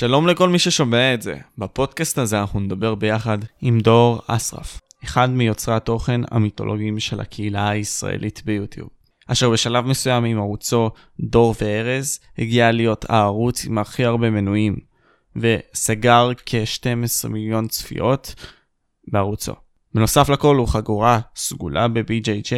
שלום לכל מי ששומע את זה. בפודקאסט הזה אנחנו נדבר ביחד עם דור אסרף, אחד מיוצרי התוכן המיתולוגיים של הקהילה הישראלית ביוטיוב. אשר בשלב מסוים עם ערוצו דור וארז הגיע להיות הערוץ עם הכי הרבה מנויים, וסגר כ-12 מיליון צפיות בערוצו. בנוסף לכל הוא חגורה סגולה ב-BJJ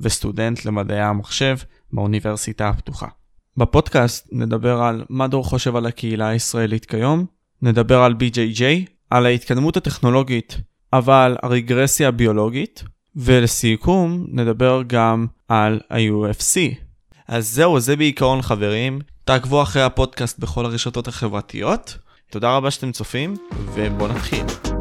וסטודנט למדעי המחשב באוניברסיטה הפתוחה. בפודקאסט נדבר על מה דור חושב על הקהילה הישראלית כיום, נדבר על BJJ, על ההתקדמות הטכנולוגית, אבל הרגרסיה הביולוגית, ולסיכום נדבר גם על ה-UFC. אז זהו, זה בעיקרון חברים. תעקבו אחרי הפודקאסט בכל הרשתות החברתיות. תודה רבה שאתם צופים, ובואו נתחיל.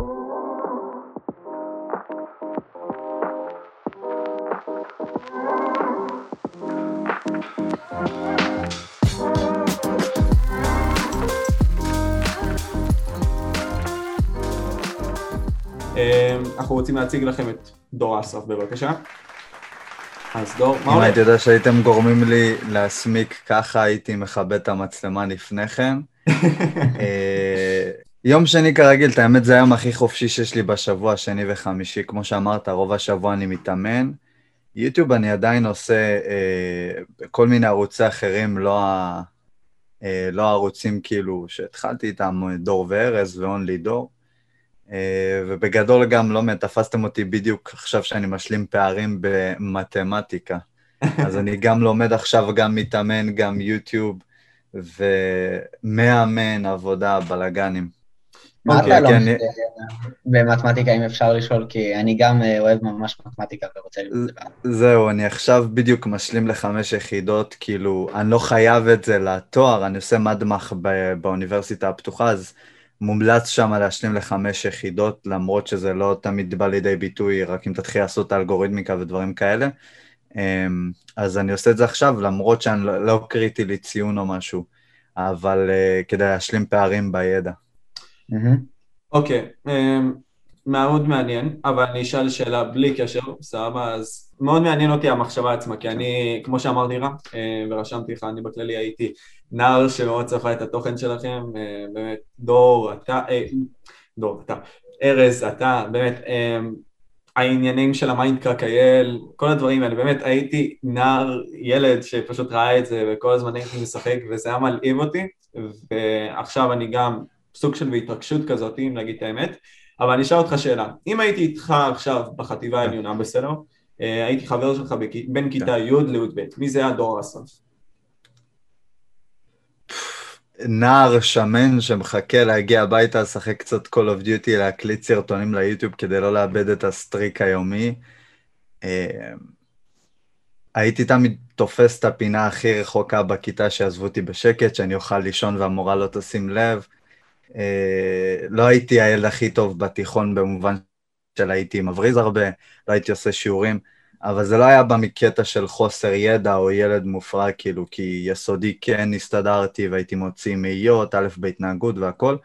אנחנו רוצים להציג לכם את דור אסרף, בבקשה. אז דור, מה אם הייתי יודע שהייתם גורמים לי להסמיק ככה, הייתי מכבה את המצלמה לפניכם. אה, יום שני כרגיל, את האמת זה היום הכי חופשי שיש לי בשבוע, שני וחמישי. כמו שאמרת, רוב השבוע אני מתאמן. יוטיוב אני עדיין עושה אה, כל מיני ערוצי אחרים, לא, ה, אה, לא הערוצים כאילו שהתחלתי איתם, דור וארז ואונלי דור. אה, ובגדול גם, לא מעט, תפסתם אותי בדיוק עכשיו שאני משלים פערים במתמטיקה. אז אני גם לומד עכשיו, גם מתאמן, גם יוטיוב, ומאמן, עבודה, בלאגנים. מה אתה לומד לא במתמטיקה, אם אפשר לשאול? כי אני גם אה, אוהב ממש מתמטיקה ורוצה ללמוד את זה. זהו, אני עכשיו בדיוק משלים לחמש יחידות, כאילו, אני לא חייב את זה לתואר, אני עושה מדמח באוניברסיטה הפתוחה, אז מומלץ שם להשלים לחמש יחידות, למרות שזה לא תמיד בא לידי ביטוי, רק אם תתחיל לעשות האלגוריתמיקה ודברים כאלה. אמ, אז אני עושה את זה עכשיו, למרות שאני לא, לא קריטי לי ציון או משהו, אבל uh, כדי להשלים פערים בידע. אוקיי, mm-hmm. okay. um, מאוד מעניין, אבל אני אשאל שאלה בלי קשר, סבבה, אז מאוד מעניין אותי המחשבה עצמה, כי אני, כמו שאמרתי לך, אה, ורשמתי לך, אני בכללי הייתי נער שמאוד צפה את התוכן שלכם, אה, באמת, דור, אתה, אה, דור, אתה, ארז, אתה, באמת, העניינים של המיינדקרק אייל, כל הדברים האלה, באמת הייתי נער, ילד שפשוט ראה את זה וכל הזמן הייתי משחק וזה היה מלהיב אותי, ועכשיו אני גם סוג של בהתרגשות כזאת, אם להגיד את האמת, אבל אני אשאל אותך שאלה, אם הייתי איתך עכשיו בחטיבה העליונה, בסדר? אה, הייתי חבר שלך בין כיתה י' לי"ב, מי זה הדור אסרף? נער שמן שמחכה להגיע הביתה, לשחק קצת Call of Duty, להקליט סרטונים ליוטיוב כדי לא לאבד את הסטריק היומי. אה, הייתי תמיד תופס את הפינה הכי רחוקה בכיתה שיעזבו אותי בשקט, שאני אוכל לישון והמורה לא תשים לב. אה, לא הייתי הילד הכי טוב בתיכון במובן של הייתי מבריז הרבה, לא הייתי עושה שיעורים, אבל זה לא היה במקטע של חוסר ידע או ילד מופרע, כאילו, כי יסודי כן הסתדרתי והייתי מוציא מאיות, א' בהתנהגות והכל.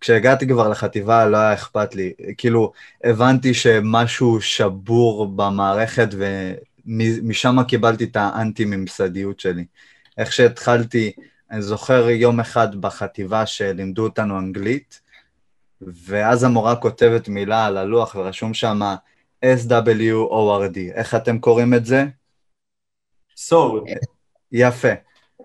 כשהגעתי כבר לחטיבה לא היה אכפת לי, כאילו, הבנתי שמשהו שבור במערכת ומשם קיבלתי את האנטי-ממסדיות שלי. איך שהתחלתי, אני זוכר יום אחד בחטיבה שלימדו אותנו אנגלית, ואז המורה כותבת מילה על הלוח ורשום שם SWORD. איך אתם קוראים את זה? סורד. יפה.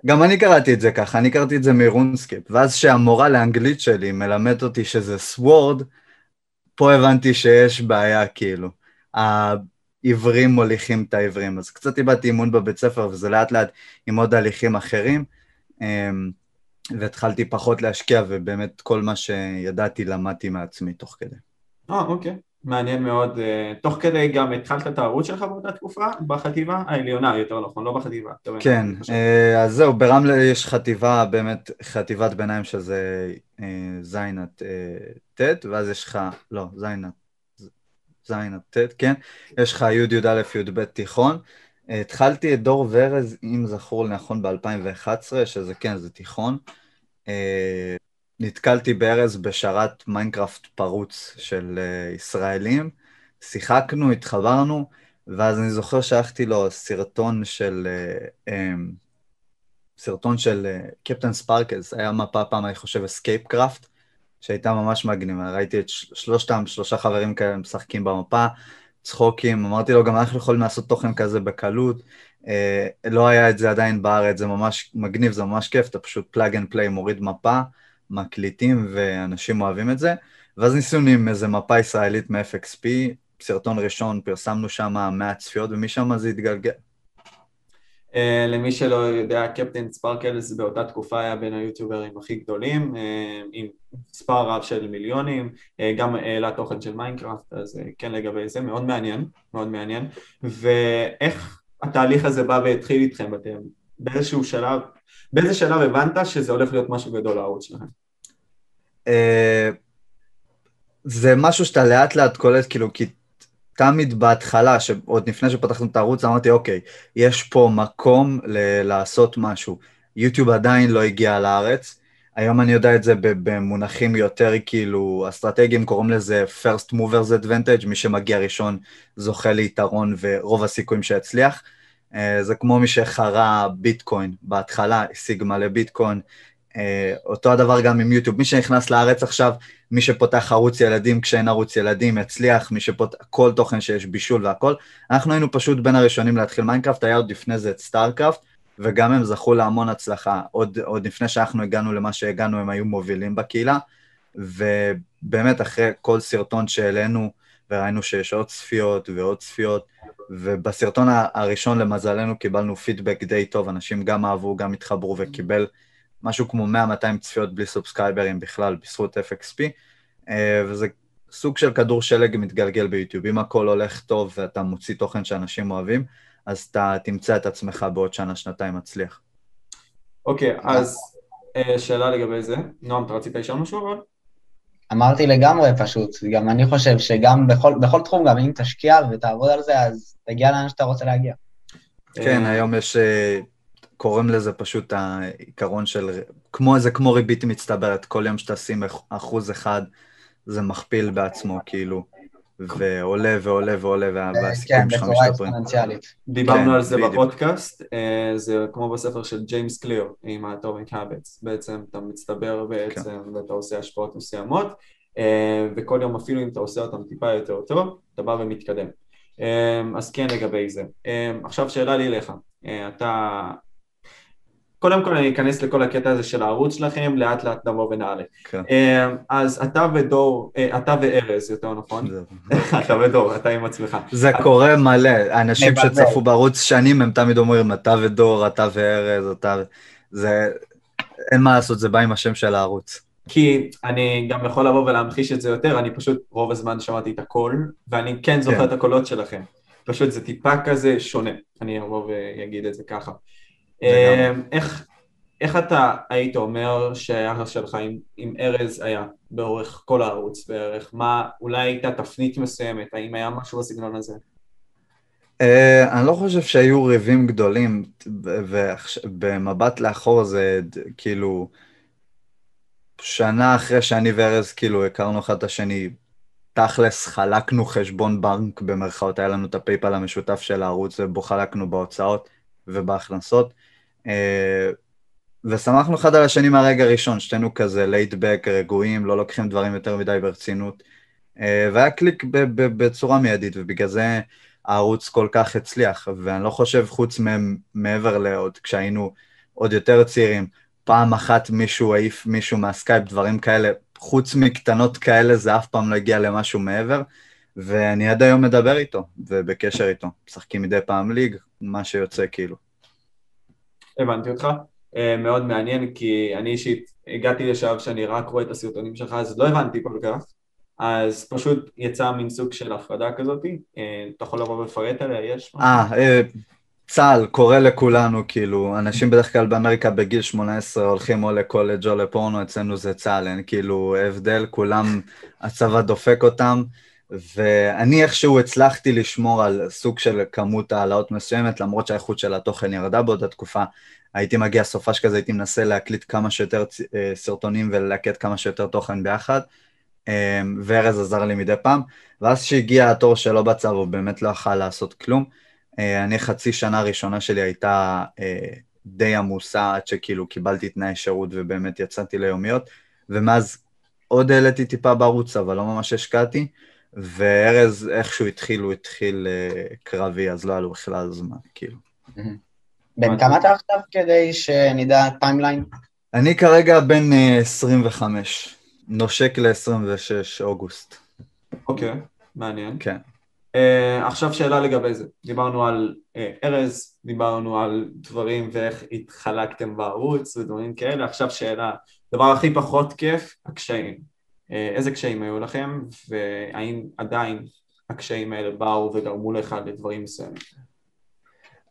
גם אני קראתי את זה ככה, אני קראתי את זה מרונסקיפ, ואז שהמורה לאנגלית שלי מלמד אותי שזה סוורד, פה הבנתי שיש בעיה כאילו. העברים מוליכים את העברים, אז קצת איבדתי אימון בבית ספר וזה לאט לאט עם עוד הליכים אחרים. אמ, והתחלתי פחות להשקיע, ובאמת כל מה שידעתי למדתי מעצמי תוך כדי. אה, אוקיי. מעניין מאוד. אה, תוך כדי גם התחלת את הערוץ שלך באותה תקופה? בחטיבה העליונה, יותר נכון, לא בחטיבה. כן, אה, אז זהו, ברמלה יש חטיבה, באמת חטיבת ביניים שזה אה, ז' עד ט', ואז יש לך, לא, ז' עד ז' עד ט', כן, יש לך י' י"א י"ב תיכון. התחלתי את דור וארז, אם זכור נכון, ב-2011, שזה כן, זה תיכון. אה, נתקלתי בארז בשרת Minecraft פרוץ של uh, ישראלים, שיחקנו, התחברנו, ואז אני זוכר שלחתי לו סרטון של uh, um, סרטון של Captain Sparklez, היה מפה פעם, אני חושב, Escape Craft, שהייתה ממש מגניבה, ראיתי את שלושתם, שלושה חברים כאלה משחקים במפה, צחוקים, אמרתי לו, גם אנחנו יכולים לעשות תוכן כזה בקלות, אה, לא היה את זה עדיין בארץ, זה ממש מגניב, זה ממש כיף, אתה פשוט plug and play, מוריד מפה, מקליטים ואנשים אוהבים את זה, ואז ניסינו עם איזה מפה ישראלית מ-FXP, סרטון ראשון, פרסמנו שם 100 צפיות, ומשם זה התגלגל. Uh, למי שלא יודע, Captain Sparklez באותה תקופה היה בין היוטיוברים הכי גדולים, uh, עם מספר רב של מיליונים, uh, גם העלה תוכן של Minecraft, אז כן לגבי זה, מאוד מעניין, מאוד מעניין. ואיך התהליך הזה בא והתחיל איתכם? אתם באיזשהו שלב, באיזה שלב הבנת שזה הולך להיות משהו גדול לערוץ שלכם? זה משהו שאתה לאט לאט קולט, כאילו, כי תמיד בהתחלה, עוד לפני שפתחנו את הערוץ, אמרתי, אוקיי, יש פה מקום ל- לעשות משהו. יוטיוב עדיין לא הגיע לארץ, היום אני יודע את זה במונחים יותר כאילו אסטרטגיים, קוראים לזה first movers advantage, מי שמגיע ראשון זוכה ליתרון ורוב הסיכויים שיצליח. אה, זה כמו מי שכרה ביטקוין בהתחלה, השיג מלא ביטקוין, אותו הדבר גם עם יוטיוב, מי שנכנס לארץ עכשיו, מי שפותח ערוץ ילדים כשאין ערוץ ילדים יצליח, מי שפותח כל תוכן שיש בישול והכל. אנחנו היינו פשוט בין הראשונים להתחיל Minecraft, היה עוד לפני זה את StarCraft, וגם הם זכו להמון הצלחה. עוד, עוד לפני שאנחנו הגענו למה שהגענו, הם היו מובילים בקהילה, ובאמת אחרי כל סרטון שהעלינו, וראינו שיש עוד צפיות ועוד צפיות, ובסרטון הראשון למזלנו קיבלנו פידבק די טוב, אנשים גם אהבו, גם התחברו וקיבל משהו כמו 100-200 צפיות בלי סובסקייברים בכלל, בזכות FXP, אה, וזה סוג של כדור שלג מתגלגל ביוטיוב. אם הכל הולך טוב ואתה מוציא תוכן שאנשים אוהבים, אז אתה תמצא את עצמך בעוד שנה, שנתיים מצליח. אוקיי, okay, אז אה, שאלה לגבי זה. נועם, אתה רצית לשאול משהו אבל? אמרתי לגמרי פשוט, גם אני חושב שגם בכל, בכל תחום, גם אם תשקיע ותעבוד על זה, אז תגיע לאן שאתה רוצה להגיע. כן, היום יש אה, קוראים לזה פשוט העיקרון של, כמו, זה כמו ריבית מצטברת, כל יום שתשים אחוז אחד זה מכפיל בעצמו, כאילו, ועולה ועולה ועולה, והסיכויים שלך משתפרים. כן, בצורה אקספוננציאלית. דיברנו כן, על זה בפודקאסט, אה, זה כמו בספר של ג'יימס קליר עם ה-Atomic Habits, בעצם אתה מצטבר בעצם כן. ואתה עושה השפעות מסוימות, אה, וכל יום אפילו אם אתה עושה אותם טיפה יותר טוב, אתה בא ומתקדם. אה, אז כן לגבי זה. עכשיו שאלה לי אליך, אתה קודם כל אני אכנס לכל הקטע הזה של הערוץ שלכם, לאט לאט נבוא ונעלה. כן. אה, אז אתה ודור, אה, אתה וארז, יותר נכון? אתה ודור, אתה עם עצמך. זה קורה מלא, אנשים שצפו בערוץ שנים הם תמיד אומרים, אתה ודור, אתה וארז, אתה... זה... אין מה לעשות, זה בא עם השם של הערוץ. כי אני גם יכול לבוא ולהמחיש את זה יותר, אני פשוט רוב הזמן שמעתי את הכל, ואני כן זוכר כן. את הקולות שלכם. פשוט זה טיפה כזה שונה, אני אבוא ואגיד את זה ככה. אמ, איך, איך אתה היית אומר שהיחס שלך עם, עם ארז היה באורך כל הערוץ בערך? מה, אולי הייתה תפנית מסוימת, האם היה משהו בסגנון הזה? Uh, אני לא חושב שהיו ריבים גדולים, ובמבט לאחור זה כאילו, שנה אחרי שאני וארז כאילו הכרנו אחד את השני, תכלס חלקנו חשבון בנק במרכאות, היה לנו את הפייפל המשותף של הערוץ ובו חלקנו בהוצאות ובהכנסות. אה, ושמחנו אחד על השני מהרגע הראשון, שנינו כזה laid back, רגועים, לא לוקחים דברים יותר מדי ברצינות. אה, והיה קליק בצורה מיידית, ובגלל זה הערוץ כל כך הצליח, ואני לא חושב חוץ מהם, מעבר לעוד, כשהיינו עוד יותר צעירים, פעם אחת מישהו העיף מישהו מהסקייפ, דברים כאלה, חוץ מקטנות כאלה זה אף פעם לא הגיע למשהו מעבר, ואני עד היום מדבר איתו, ובקשר איתו. משחקים מדי פעם League, מה שיוצא כאילו. הבנתי אותך. אה, מאוד מעניין, כי אני אישית הגעתי לשלב שאני רק רואה את הסרטונים שלך, אז לא הבנתי כל כך. אז פשוט יצא מין סוג של הפרדה כזאת. אה, אתה יכול לבוא ולפרט עליה? יש משהו? אה, צה"ל קורא לכולנו, כאילו, אנשים בדרך כלל באמריקה בגיל 18 הולכים או לקולג' או לפורנו, אצלנו זה צה"ל, אין כאילו הבדל, כולם, הצבא דופק אותם, ואני איכשהו הצלחתי לשמור על סוג של כמות העלאות מסוימת, למרות שהאיכות של התוכן ירדה באותה תקופה. הייתי מגיע סופש כזה, הייתי מנסה להקליט כמה שיותר אה, סרטונים וללקט כמה שיותר תוכן ביחד, אה, וארז עזר לי מדי פעם, ואז כשהגיע התור שלו בצו, הוא באמת לא יכל לעשות כלום. אה, אני חצי שנה הראשונה שלי הייתה די עמוסה עד שכאילו קיבלתי תנאי שירות ובאמת יצאתי ליומיות, ומאז עוד העליתי טיפה בערוץ, אבל לא ממש השקעתי, וארז איכשהו התחיל, הוא התחיל uh, קרבי, אז לא היה לו בכלל זמן, כאילו. בן כמה אתה עכשיו כדי שנדע timeline? אני כרגע בן uh, 25, נושק ל-26 אוגוסט. אוקיי, okay, מעניין. כן. Uh, עכשיו שאלה לגבי זה, דיברנו על uh, ארז, דיברנו על דברים ואיך התחלקתם בערוץ ודברים כאלה, עכשיו שאלה, דבר הכי פחות כיף, הקשיים. Uh, איזה קשיים היו לכם, והאם עדיין הקשיים האלה באו וגרמו לך לדברים מסוימים?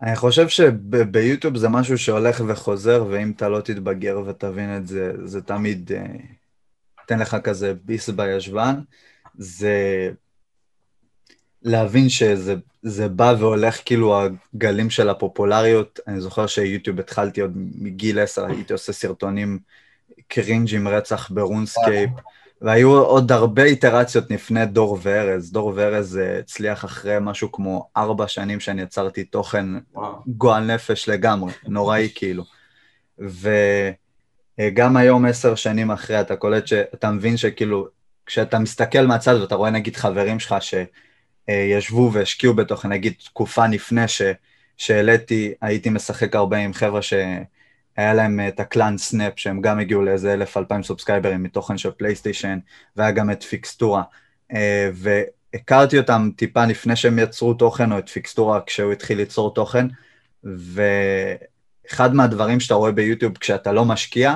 אני חושב שביוטיוב זה משהו שהולך וחוזר, ואם אתה לא תתבגר ותבין את זה, זה תמיד ייתן לך כזה ביס בישבן. זה להבין שזה בא והולך כאילו הגלים של הפופולריות. אני זוכר שיוטיוב התחלתי עוד מגיל 10, הייתי עושה סרטונים cringe עם רצח ב RuneScape, והיו עוד הרבה איטרציות לפני דור וארז. דור וארז אה, הצליח אחרי משהו כמו ארבע שנים שאני יצרתי תוכן וואו. גועל נפש לגמרי, נוראי כאילו. וגם היום, עשר שנים אחרי, אתה קולט שאתה מבין שכאילו, כשאתה מסתכל מהצד ואתה רואה נגיד חברים שלך ש... אה, והשקיעו בתוכן, נגיד תקופה לפני ש, שהעליתי, הייתי משחק הרבה עם חבר'ה שהיה להם את ה clan סנאפ, שהם גם הגיעו לאיזה אלף אלפיים סובסקייברים מתוכן של פלייסטיישן, והיה גם את פיקסטורה. אה, והכרתי אותם טיפה לפני שהם יצרו תוכן, או את פיקסטורה כשהוא התחיל ליצור תוכן, ואחד מהדברים שאתה רואה ביוטיוב כשאתה לא משקיע,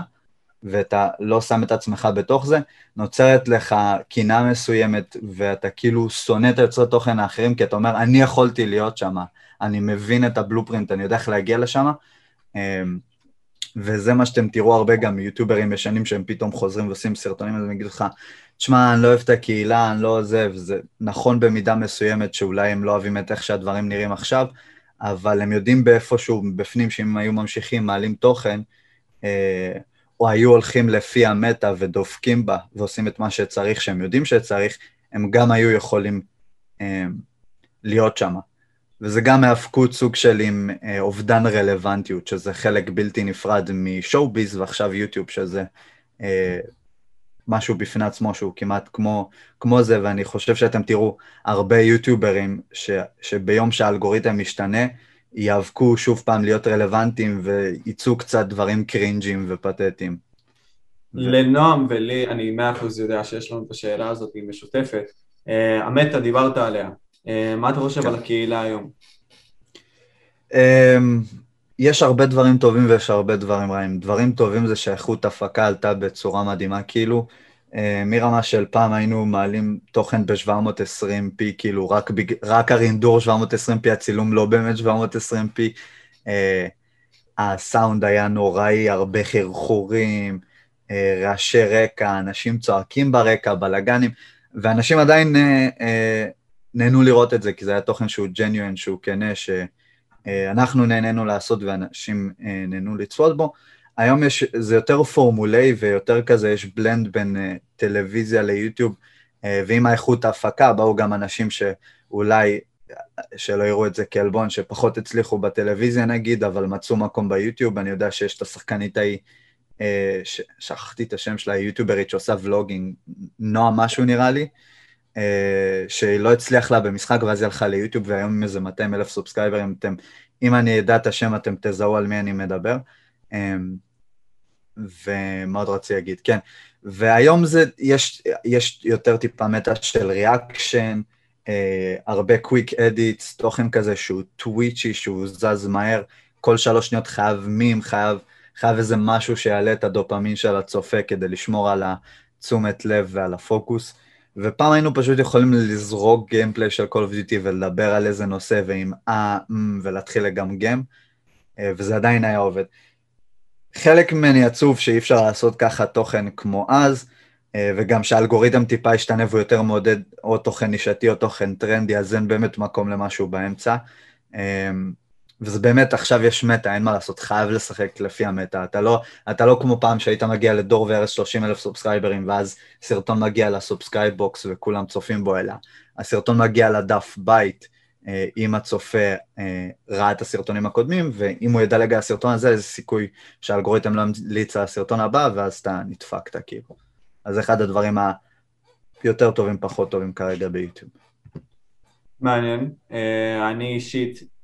ואתה לא שם את עצמך בתוך זה, נוצרת לך קינה מסוימת, ואתה כאילו שונא את היוצרי תוכן האחרים, כי אתה אומר, אני יכולתי להיות שם, אני מבין את הבלופרינט, אני יודע איך להגיע לשם, וזה מה שאתם תראו הרבה גם מיוטיוברים ישנים שהם פתאום חוזרים ועושים סרטונים, אז הם יגידו לך, תשמע, אני לא אוהב את הקהילה, אני לא עוזב, זה נכון במידה מסוימת שאולי הם לא אוהבים את איך שהדברים נראים עכשיו, אבל הם יודעים באיפשהו בפנים שאם היו ממשיכים, מעלים תוכן, אה, או היו הולכים לפי המטה ודופקים בה ועושים את מה שצריך, שהם יודעים שצריך, הם גם היו יכולים אה, להיות שם. וזה גם האבקות סוג של עם אה, אובדן רלוונטיות, שזה חלק בלתי נפרד משואו ביז ועכשיו יוטיוב, שזה אה, משהו בפני עצמו שהוא כמעט כמו, כמו זה, ואני חושב שאתם תראו הרבה יוטיוברים ש, שביום שהאלגוריתם משתנה, יאבקו שוב פעם להיות רלוונטיים וייצאו קצת דברים קרינג'ים ופתטיים. לנועם ולי, אני מאה אחוז יודע שיש לנו את השאלה הזאת, היא משותפת. Uh, המטה, דיברת עליה. Uh, מה אתה חושב כן. על הקהילה היום? Um, יש הרבה דברים טובים ויש הרבה דברים רעים. דברים טובים זה שאיכות הפקה עלתה בצורה מדהימה, כאילו, אה, מרמה של פעם היינו מעלים תוכן ב-720p, כאילו רק, בג... רק הרינדור 720p, הצילום לא באמת 720p, אה, הסאונד היה נוראי, הרבה חרחורים, אה, רעשי רקע, אנשים צועקים ברקע, בלאגנים, ואנשים עדיין נהנו לראות את זה, כי זה היה תוכן שהוא genuine, שהוא כנה, שאנחנו נהנינו לעשות ואנשים נהנו לצפות בו. היום יש, זה יותר פורמולי ויותר כזה, יש blend בין אה, טלוויזיה ליוטיוב, אה, ועם האיכות ההפקה באו גם אנשים שאולי, שלא יראו את זה כעלבון, שפחות הצליחו בטלוויזיה נגיד, אבל מצאו מקום ביוטיוב, אני יודע שיש את השחקנית ההיא, שכחתי את השם שלה, יוטיוברית שעושה vlogging, נועה משהו נראה לי, שהיא לא הצליח לה במשחק ואז היא הלכה ליוטיוב והיום עם איזה 200 אלף סובסקייברים, אתם, אם אני אדע את השם אתם תזהו על מי אני מדבר. אמ, ומה עוד רציתי להגיד? כן, והיום זה, יש, יש יותר טיפה meta של reaction, אה, הרבה quick edits, תוכן כזה שהוא twitchy, שהוא זז מהר, כל שלוש שניות חייב מים, חייב, חייב איזה משהו שיעלה את הדופמין של הצופה כדי לשמור על התשומת לב ועל הפוקוס. ופעם היינו פשוט יכולים לזרוק gameplay של Call of Duty ולדבר על איזה נושא ועם אה, ולהתחיל לגמגם, אה, וזה עדיין היה עובד. חלק ממני עצוב שאי אפשר לעשות ככה תוכן כמו אז, אה, וגם שהאלגוריתם טיפה ישתנה והוא יותר מעודד או תוכן נישתי או תוכן טרנדי, אז אין באמת מקום למשהו באמצע. וזה באמת, עכשיו יש meta, אין מה לעשות, חייב לשחק לפי ה meta. אתה לא, אתה לא כמו פעם שהיית מגיע לדור וארז 30 אלף סובסקייברים, ואז סרטון מגיע ל subscribe box וכולם צופים בו, אלא הסרטון מגיע לדף בית, אה, אם הצופה אה, ראה את הסרטונים הקודמים, ואם הוא ידלג על הסרטון הזה, איזה סיכוי שהאלגוריתם לא ימליץ על הסרטון הבא, ואז אתה נדפקת כאילו. אז אחד הדברים היותר טובים, פחות טובים כרגע ביוטיוב. מעניין. אה, אני אישית,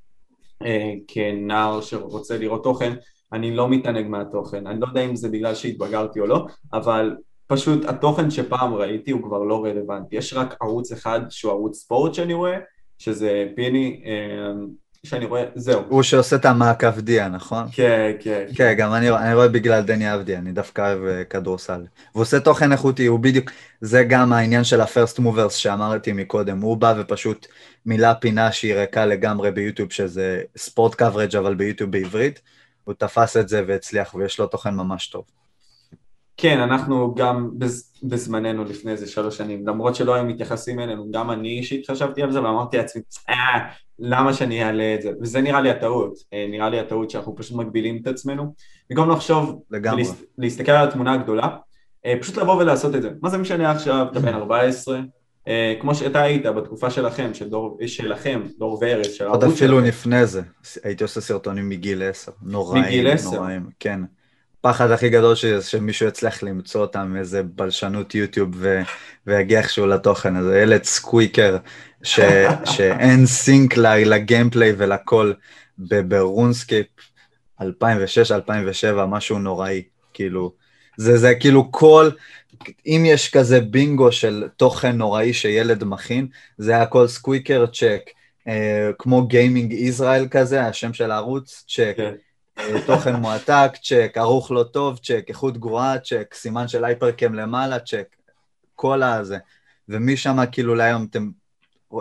כנער שרוצה לראות תוכן, אני לא מתענג מהתוכן. אני לא יודע אם זה בגלל שהתבגרתי או לא, אבל פשוט התוכן שפעם ראיתי הוא כבר לא רלוונטי. יש רק ערוץ אחד שהוא ערוץ ספורט שאני רואה, שזה פיני, אמ, שאני רואה, זהו. הוא שעושה את המעקב דיה, נכון? כן, כן. כן, גם אני, אני רואה בגלל דני אבדיה, אני דווקא אוהב אה, כדורסל. והוא עושה תוכן איכותי, הוא בדיוק, זה גם העניין של ה-first movers שאמרתי מקודם, הוא בא ופשוט מילא פינה שהיא ריקה לגמרי ביוטיוב, שזה ספורט קוורג' אבל ביוטיוב בעברית, הוא תפס את זה והצליח, ויש לו תוכן ממש טוב. כן, אנחנו גם בזמננו לפני איזה שלוש שנים, למרות שלא היו מתייחסים אלינו, גם אני אישית חשבתי על זה ואמרתי לעצמי, אה, למה שאני אעלה את זה? וזה נראה לי הטעות, אה, נראה לי הטעות שאנחנו פשוט מגבילים את עצמנו, במקום לחשוב, לגמרי. להסתכל על התמונה הגדולה, אה, פשוט לבוא ולעשות את זה. מה זה משנה עכשיו, אתה בן 14, אה, כמו שאתה היית בתקופה שלכם, של דור, שלכם, דור וארז, של הערוץ שלכם. עוד אפילו לפני זה, הייתי עושה סרטונים מגיל 10, נוראים, מגיל 10. נוראים, כן. הפחד הכי גדול ש... שמישהו יצליח למצוא אותם איזה בלשנות יוטיוב ו... ויגיע איכשהו לתוכן הזה, ילד squeaker ש... שאין sync ל gameplay והכל ב RuneScape 2006-2007, משהו נוראי, כאילו, זה, זה כאילו כל, אם יש כזה בינגו של תוכן נוראי שילד מכין, זה הכל squeaker check, אה, כמו גיימינג ישראל כזה, השם של הערוץ, צ'ק. כן. אה, תוכן מועתק, צ'ק, ערוך לא טוב, צ'ק, איכות גרועה, צ'ק, סימן של HyperCam למעלה, צ'ק, כל הזה. ומשם כאילו להיום אתם,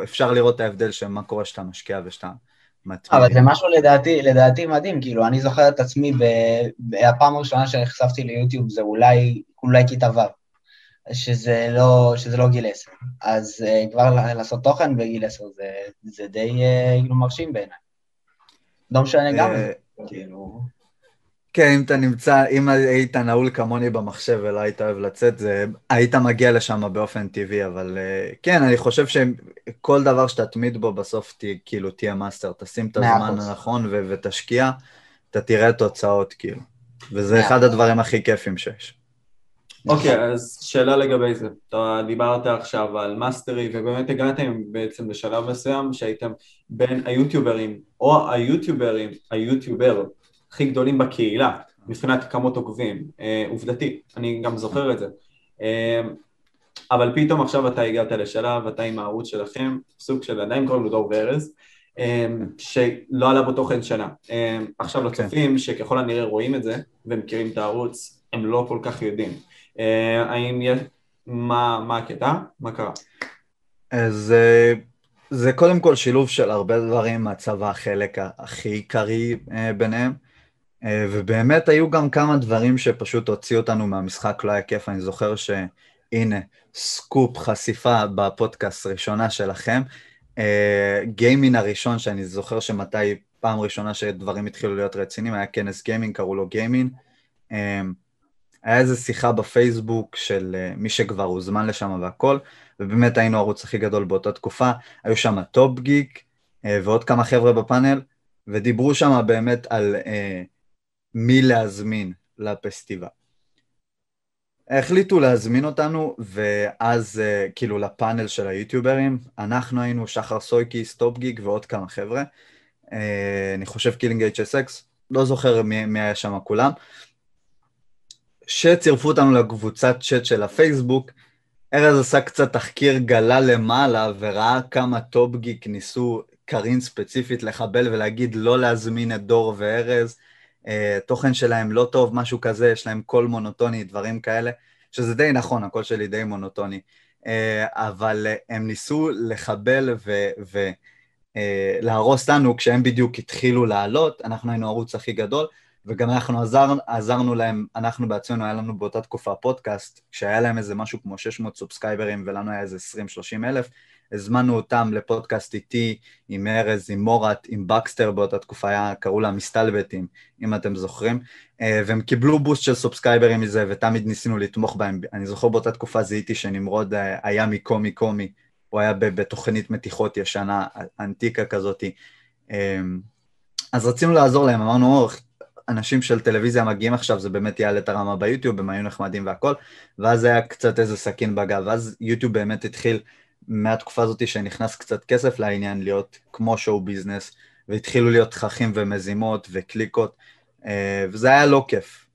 אפשר לראות את ההבדל של מה קורה שאתה משקיע ושאתה מטמיע. אבל זה משהו לדעתי, לדעתי מדהים, כאילו, אני זוכר את עצמי, הפעם הראשונה שנחשפתי ליוטיוב זה אולי, אולי כיתה ו', שזה לא, שזה לא גיל עשר. אז אה, כבר לעשות תוכן בגיל עשר זה, זה די אה, מרשים בעיניי. לא משנה גם. כאילו... כן, אם אתה נמצא, אם היית נעול כמוני במחשב ולא היית אוהב לצאת, זה, היית מגיע לשם באופן טבעי, אבל אה, כן, אני חושב שכל דבר שתתמיד בו בסוף ת, כאילו תהיה master, תשים את הזמן הנכון ו- ותשקיע, אתה תראה תוצאות כאילו, וזה אחד הדברים הכי כיפים שיש. אוקיי, okay, אז שאלה לגבי זה, אתה דיברת עכשיו על mastery ובאמת הגעתם בעצם לשלב מסוים שהייתם בין היוטיוברים או היוטיוברים, היוטיובר הכי גדולים בקהילה מבחינת כמות עוקבים, אה, עובדתי, אני גם זוכר את זה, אה, אבל פתאום עכשיו אתה הגעת לשלב, אתה עם הערוץ שלכם, סוג של עדיין קוראים לו דור וארז, אה, שלא עלה בו תוכן שנה. אה, עכשיו okay. אוקיי. לצופים שככל הנראה רואים את זה ומכירים את הערוץ, הם לא כל כך יודעים. אה, האם יש... מה, מה הקטע? מה קרה? אז אה, זה קודם כל שילוב של הרבה דברים מהצבא החלק הכי עיקרי אה, ביניהם, ובאמת היו גם כמה דברים שפשוט הוציאו אותנו מהמשחק, לא היה כיף, אני זוכר שהנה, סקופ, חשיפה בפודקאסט ראשונה שלכם, גיימין הראשון שאני זוכר שמתי פעם ראשונה שדברים התחילו להיות רציניים, היה כנס גיימינג, קראו לו גיימין. היה איזו שיחה בפייסבוק של אה, מי שכבר הוזמן לשם והכל, ובאמת היינו הערוץ הכי גדול באותה תקופה, היו שם טופ גיק אה, ועוד כמה חבר'ה בפאנל, ודיברו שם באמת על אה, מי להזמין לפסטיבל. החליטו להזמין אותנו, ואז אה, כאילו לפאנל של היוטיוברים, אנחנו היינו שחר סויקיס, טופ גיק ועוד כמה חבר'ה, אה, אני חושב קילינג HSX, לא זוכר מי, מי היה שם כולם, שצירפו אותנו לקבוצת צ'אט של הפייסבוק, ארז עשה קצת תחקיר גלה למעלה וראה כמה טופ גיק ניסו קארין ספציפית לחבל ולהגיד לא להזמין את דור וארז, אה, תוכן שלהם לא טוב, משהו כזה, יש להם קול מונוטוני, דברים כאלה, שזה די נכון, הקול שלי די מונוטוני, אה, אבל הם ניסו לחבל ולהרוס אה, לנו כשהם בדיוק התחילו לעלות, אנחנו היינו הערוץ הכי גדול, וגם אנחנו עזר, עזרנו להם, אנחנו בעצמנו, היה לנו באותה תקופה פודקאסט, כשהיה להם איזה משהו כמו 600 סובסקייברים ולנו היה איזה 20-30 אלף, הזמנו אותם לפודקאסט איתי, עם ארז, עם מורת, עם בקסטר באותה תקופה, היה, קראו לה מסתלבטים, אם אתם זוכרים, אה, והם קיבלו בוסט של סובסקייברים מזה, ותמיד ניסינו לתמוך בהם. אני זוכר באותה תקופה זיהיתי שנמרוד אה, היה מקומי קומי, הוא היה בתוכנית מתיחות ישנה, אנטיקה כזאתי. אמ, אז רצינו לעזור להם, אמרנו, אנשים של טלוויזיה מגיעים עכשיו, זה באמת יעלה את הרמה ביוטיוב, הם היו נחמדים והכל, ואז היה קצת איזה סכין בגב, ואז יוטיוב באמת התחיל מהתקופה הזאת שנכנס קצת כסף לעניין, להיות כמו שואו ביזנס, והתחילו להיות תככים ומזימות וקליקות, אה, וזה היה לא כיף.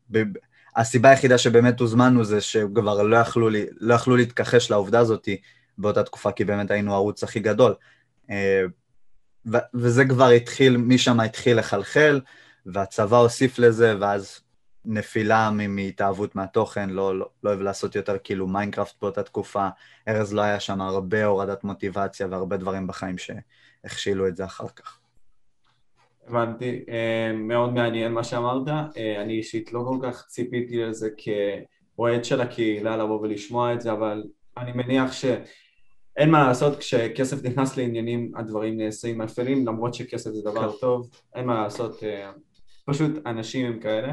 הסיבה היחידה שבאמת הוזמנו זה שכבר לא יכלו, לי, לא יכלו להתכחש לעובדה הזאת באותה תקופה, כי באמת היינו הערוץ הכי גדול. אה, וזה כבר התחיל, משם התחיל לחלחל, והצבא הוסיף לזה, ואז נפילה מהתאהבות מהתוכן, לא, לא, לא אוהב לעשות יותר כאילו מיינקראפט באותה תקופה, ארז לא היה שם הרבה הורדת מוטיבציה והרבה דברים בחיים שהכשילו את זה אחר כך. הבנתי, אה, מאוד מעניין מה שאמרת, אה, אני אישית לא כל כך ציפיתי לזה כאוהד של הקהילה לבוא ולשמוע את זה, אבל אני מניח שאין מה לעשות, כשכסף נכנס לעניינים הדברים נעשים אפלים, למרות שכסף זה דבר כן. טוב, אין מה לעשות, אה, פשוט אנשים הם כאלה.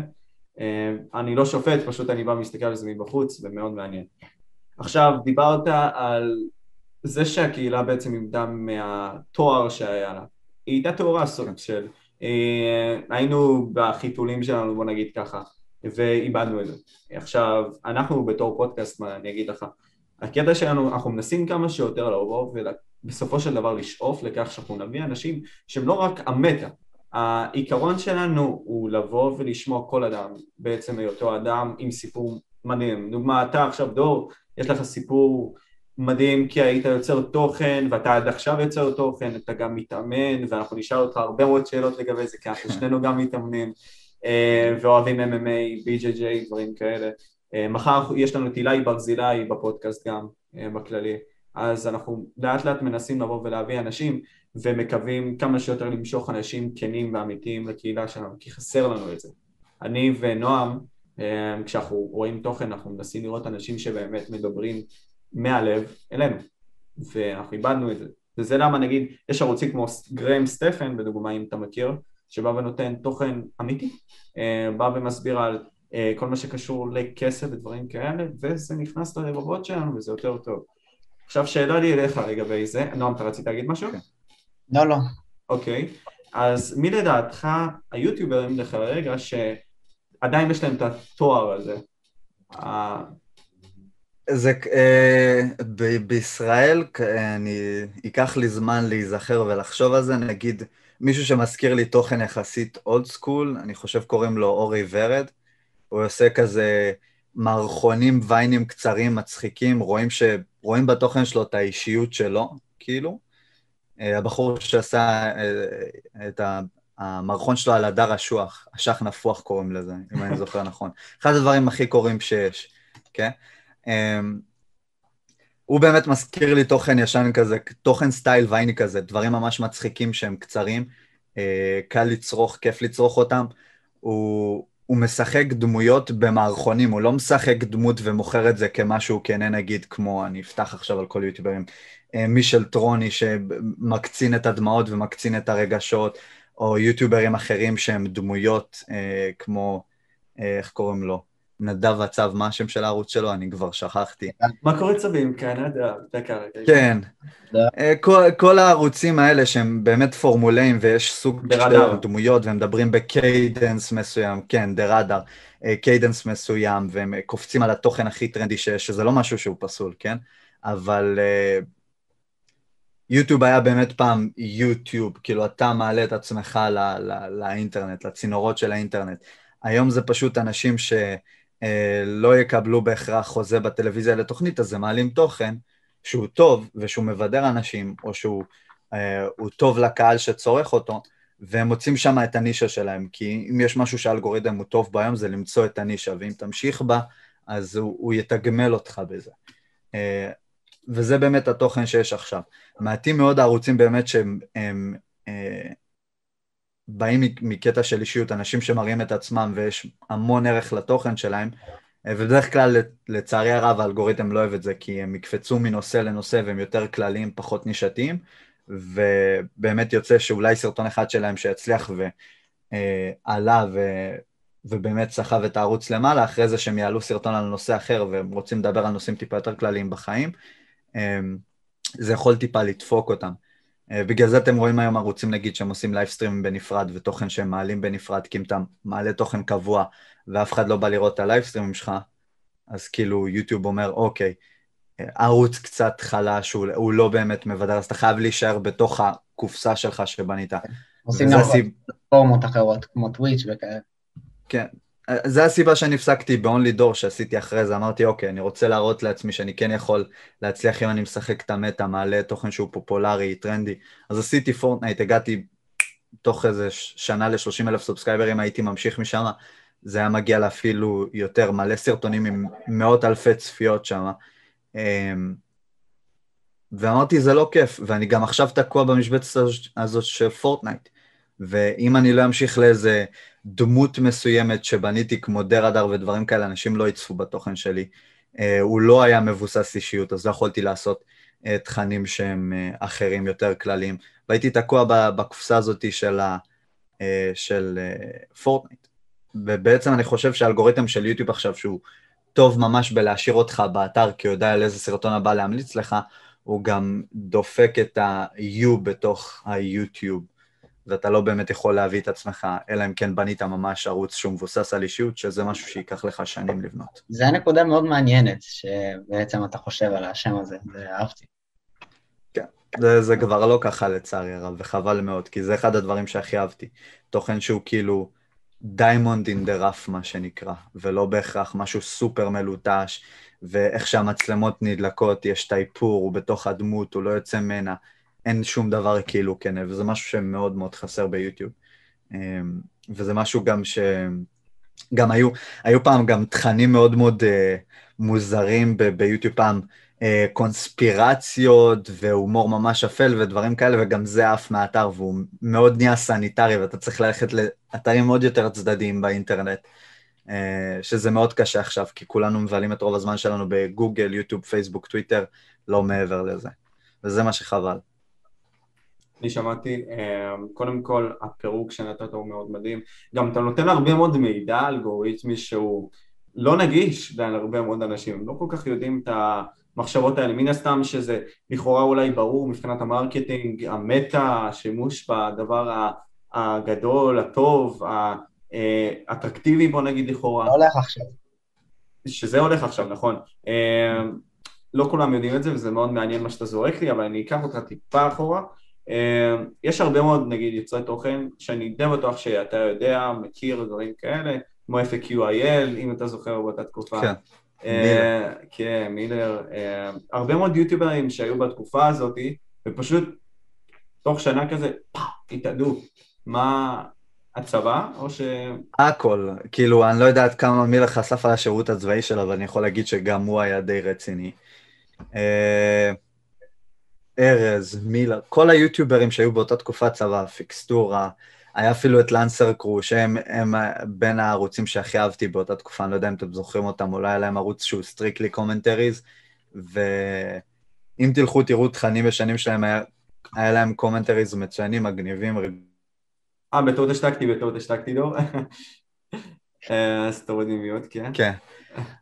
אני לא שופט, פשוט אני בא מסתכל על זה מבחוץ ומאוד מעניין. עכשיו, דיברת על זה שהקהילה בעצם איבדה מהתואר שהיה לה. היא הייתה תוארה סוג של אה, היינו בחיתולים שלנו, בוא נגיד ככה, ואיבדנו את זה. עכשיו, אנחנו בתור פודקאסט, מה אני אגיד לך, הקטע שלנו, אנחנו מנסים כמה שיותר לבוא ובסופו של דבר לשאוף לכך שאנחנו נביא אנשים שהם לא רק המטה, העיקרון שלנו הוא לבוא ולשמוע כל אדם, בעצם היותו אדם עם סיפור מדהים. דוגמה, אתה עכשיו דור, יש לך סיפור מדהים כי היית יוצר תוכן ואתה עד עכשיו יוצר תוכן, אתה גם מתאמן ואנחנו נשאל אותך הרבה מאוד שאלות לגבי זה כי אנחנו שנינו גם מתאמנים אה, ואוהבים MMA, BJJ, דברים כאלה. אה, מחר יש לנו את אילי ברזילי בפודקאסט גם, אה, בכללי, אז אנחנו לאט לאט מנסים לבוא ולהביא אנשים ומקווים כמה שיותר למשוך אנשים כנים ואמיתיים לקהילה שלנו כי חסר לנו את זה. אני ונועם, כשאנחנו רואים תוכן אנחנו מנסים לראות אנשים שבאמת מדברים מהלב אלינו, ואנחנו איבדנו את זה. וזה למה נגיד, יש ערוצים כמו גרם סטפן, בדוגמה אם אתה מכיר, שבא ונותן תוכן אמיתי, אה, בא ומסביר על אה, כל מה שקשור לכסף ודברים כאלה, וזה נכנס לרבבות שלנו וזה יותר טוב. עכשיו שאלה לי אליך לגבי זה, נועם, אתה רצית להגיד משהו? לא, לא. אוקיי, אז מי לדעתך היוטיוברים לכרגע שעדיין יש להם את התואר הזה, זה, אה, ב- בישראל, אני, ייקח לי זמן להיזכר ולחשוב על זה, נגיד מישהו שמזכיר לי תוכן יחסית אולד סקול, אני חושב קוראים לו אורי ורד, הוא עושה כזה מערכונים ויינים קצרים, מצחיקים, רואים, ש, רואים בתוכן שלו את האישיות שלו, כאילו. אה, הבחור שעשה אה, את המערכון שלו על הדר אשוח, אשח נפוח קוראים לזה, אם אני זוכר נכון. אחד הדברים הכי קוראים שיש, כן? אמ, הוא באמת מזכיר לי תוכן ישן כזה, תוכן סטייל וייני כזה, דברים ממש מצחיקים שהם קצרים, אה, קל לצרוך, כיף לצרוך אותם. הוא, הוא משחק דמויות במערכונים, הוא לא משחק דמות ומוכר את זה כמשהו כנה נגיד כמו, אני אפתח עכשיו על כל יוטיוברים, אה, מישל טרוני שמקצין את הדמעות ומקצין את הרגשות, או יוטיוברים אחרים שהם דמויות אה, כמו, איך קוראים לו? נדב הצב, מה השם של הערוץ שלו? אני כבר שכחתי. מה קורה צבים? כן, דקה. כן. אה, כל הערוצים האלה שהם באמת formulaים ויש סוג של דמויות והם מדברים ב cadence מסוים, כן, דה ראדר, cadence מסוים, והם קופצים על התוכן הכי טרנדי שיש, שזה לא משהו שהוא פסול, כן? אבל אה, יוטיוב היה באמת פעם יוטיוב, כאילו אתה מעלה את עצמך לאינטרנט, לצינורות של האינטרנט. היום זה פשוט אנשים ש... אה, לא יקבלו בהכרח חוזה בטלוויזיה לתוכנית, אז הם מעלים תוכן שהוא טוב ושהוא מבדר אנשים, או שהוא אה, טוב לקהל שצורך אותו, והם מוצאים שם את הנישה שלהם, כי אם יש משהו שהאלגוריתם הוא טוב בו היום זה למצוא את הנישה, ואם תמשיך בה, אז הוא, הוא יתגמל אותך בזה. אה, וזה באמת התוכן שיש עכשיו. מעטים מאוד הערוצים באמת שהם הם, אה, באים מקטע של אישיות, אנשים שמראים את עצמם ויש המון ערך לתוכן שלהם, ובדרך כלל לצערי הרב האלגוריתם לא אוהב את זה, כי הם יקפצו מנושא לנושא והם יותר כלליים, פחות נישתיים, ובאמת יוצא שאולי סרטון אחד שלהם שיצליח ועלה ו... ובאמת סחב את הערוץ למעלה, אחרי זה שהם יעלו סרטון על נושא אחר והם רוצים לדבר על נושאים טיפה יותר כלליים בחיים. אמ, זה יכול טיפה לדפוק אותם. אה, בגלל זה אתם רואים היום ערוצים נגיד שהם עושים livestreamים בנפרד ותוכן שהם מעלים בנפרד, כי אם אתה מעלה תוכן קבוע ואף אחד לא בא לראות את ה livestreamים שלך, אז כאילו יוטיוב אומר, אוקיי, אה, ערוץ קצת חלש, הוא, הוא לא באמת מבדר, אז אתה חייב להישאר בתוך הקופסה שלך שבנית. עושים גם פלטפורמות אחרות, כמו טוויץ' וכאלה. כן, זה הסיבה שאני הפסקתי ב-only door שעשיתי אחרי זה, אמרתי אוקיי, אני רוצה להראות לעצמי שאני כן יכול להצליח אם אני משחק את ה meta, מעלה תוכן שהוא פופולרי, טרנדי, אז עשיתי פורטנייט, הגעתי תוך איזה שנה ל-30 אלף subscribers, הייתי ממשיך משם, זה היה מגיע לאפילו יותר, מלא סרטונים עם מאות אלפי צפיות שם. אמ, ואמרתי זה לא כיף, ואני גם עכשיו תקוע במשבצת הזאת של פורטנייט. ואם אני לא אמשיך לאיזה דמות מסוימת שבניתי כמו דרדר ודברים כאלה, אנשים לא יצפו בתוכן שלי. אה, הוא לא היה מבוסס אישיות, אז לא יכולתי לעשות אה, תכנים שהם אה, אחרים, יותר כלליים. והייתי תקוע בקופסה הזאת של, ה, של פורטנייט. ובעצם אני חושב שהאלגוריתם של יוטיוב עכשיו, שהוא טוב ממש בלהשאיר אותך באתר, כי הוא יודע על איזה סרטון הבא להמליץ לך, הוא גם דופק את ה-U בתוך היוטיוב. ואתה לא באמת יכול להביא את עצמך, אלא אם כן בנית ממש ערוץ שהוא מבוסס על אישיות, שזה משהו שייקח לך שנים לבנות. זה נקודה מאוד מעניינת, שבעצם אתה חושב על השם הזה, ואהבתי. כן, זה, זה כבר לא ככה לצערי הרב, וחבל מאוד, כי זה אחד הדברים שהכי אהבתי. תוכן שהוא כאילו diamond in the rough, מה שנקרא, ולא בהכרח משהו סופר מלוטש, ואיך שהמצלמות נדלקות, יש את האיפור, הוא בתוך הדמות, הוא לא יוצא ממנה. אין שום דבר כאילו כן, וזה משהו שמאוד מאוד חסר ביוטיוב. אמ, וזה משהו גם ש... גם היו, היו פעם גם תכנים מאוד מאוד uh, מוזרים ב- ביוטיוב פעם, uh, קונספירציות והומור ממש אפל ודברים כאלה, וגם זה עף מהאתר, והוא מאוד נהיה sanitary, ואתה צריך ללכת לאתרים עוד יותר צדדיים באינטרנט, uh, שזה מאוד קשה עכשיו, כי כולנו מבלים את רוב הזמן שלנו בגוגל, יוטיוב, פייסבוק, טוויטר, לא מעבר לזה. וזה מה שחבל. אני שמעתי, אמ, קודם כל הפירוק שנתת הוא מאוד מדהים, גם אתה נותן הרבה מאוד מידע אלגוריתמי שהוא לא נגיש להרבה מאוד אנשים, הם לא כל כך יודעים את המחשבות האלה, מן הסתם שזה לכאורה אולי ברור מבחינת המרקטינג, ה meta, השימוש בדבר הגדול, הטוב, האטרקטיבי בוא נגיד לכאורה. זה הולך עכשיו. שזה הולך עכשיו, נכון. אמ, לא כולם יודעים את זה וזה מאוד מעניין מה שאתה זורק לי, אבל אני אקח אותך טיפה אחורה. אמ, יש הרבה מאוד נגיד יוצרי תוכן שאני די בטוח שאתה יודע, מכיר דברים כאלה, כמו FAQIL, אם אתה זוכר באותה תקופה. כן. אה, כן, מילר. אה, הרבה מאוד יוטיוברים שהיו בתקופה הזאת, ופשוט תוך שנה כזה, התאדו. מה, הצבא, או ש... הכל, כאילו, אני לא יודע עד כמה מילר חשף על השירות הצבאי שלו, אבל אני יכול להגיד שגם הוא היה די רציני. אה, ארז, מילה, כל היוטיוברים שהיו באותה תקופה צבא, פיקסטורה, היה אפילו את לנסר קרו, שהם הם בין הערוצים שהכי אהבתי באותה תקופה, אני לא יודע אם אתם זוכרים אותם, אולי היה להם ערוץ שהוא strictly commentaries, ואם תלכו תראו תכנים בשנים שלהם, היה, היה להם commentaries מצוינים, מגניבים. אה, בטעות השתקתי, בטעות השתקתי, דור. אה, אז תוריד mute, כן. כן.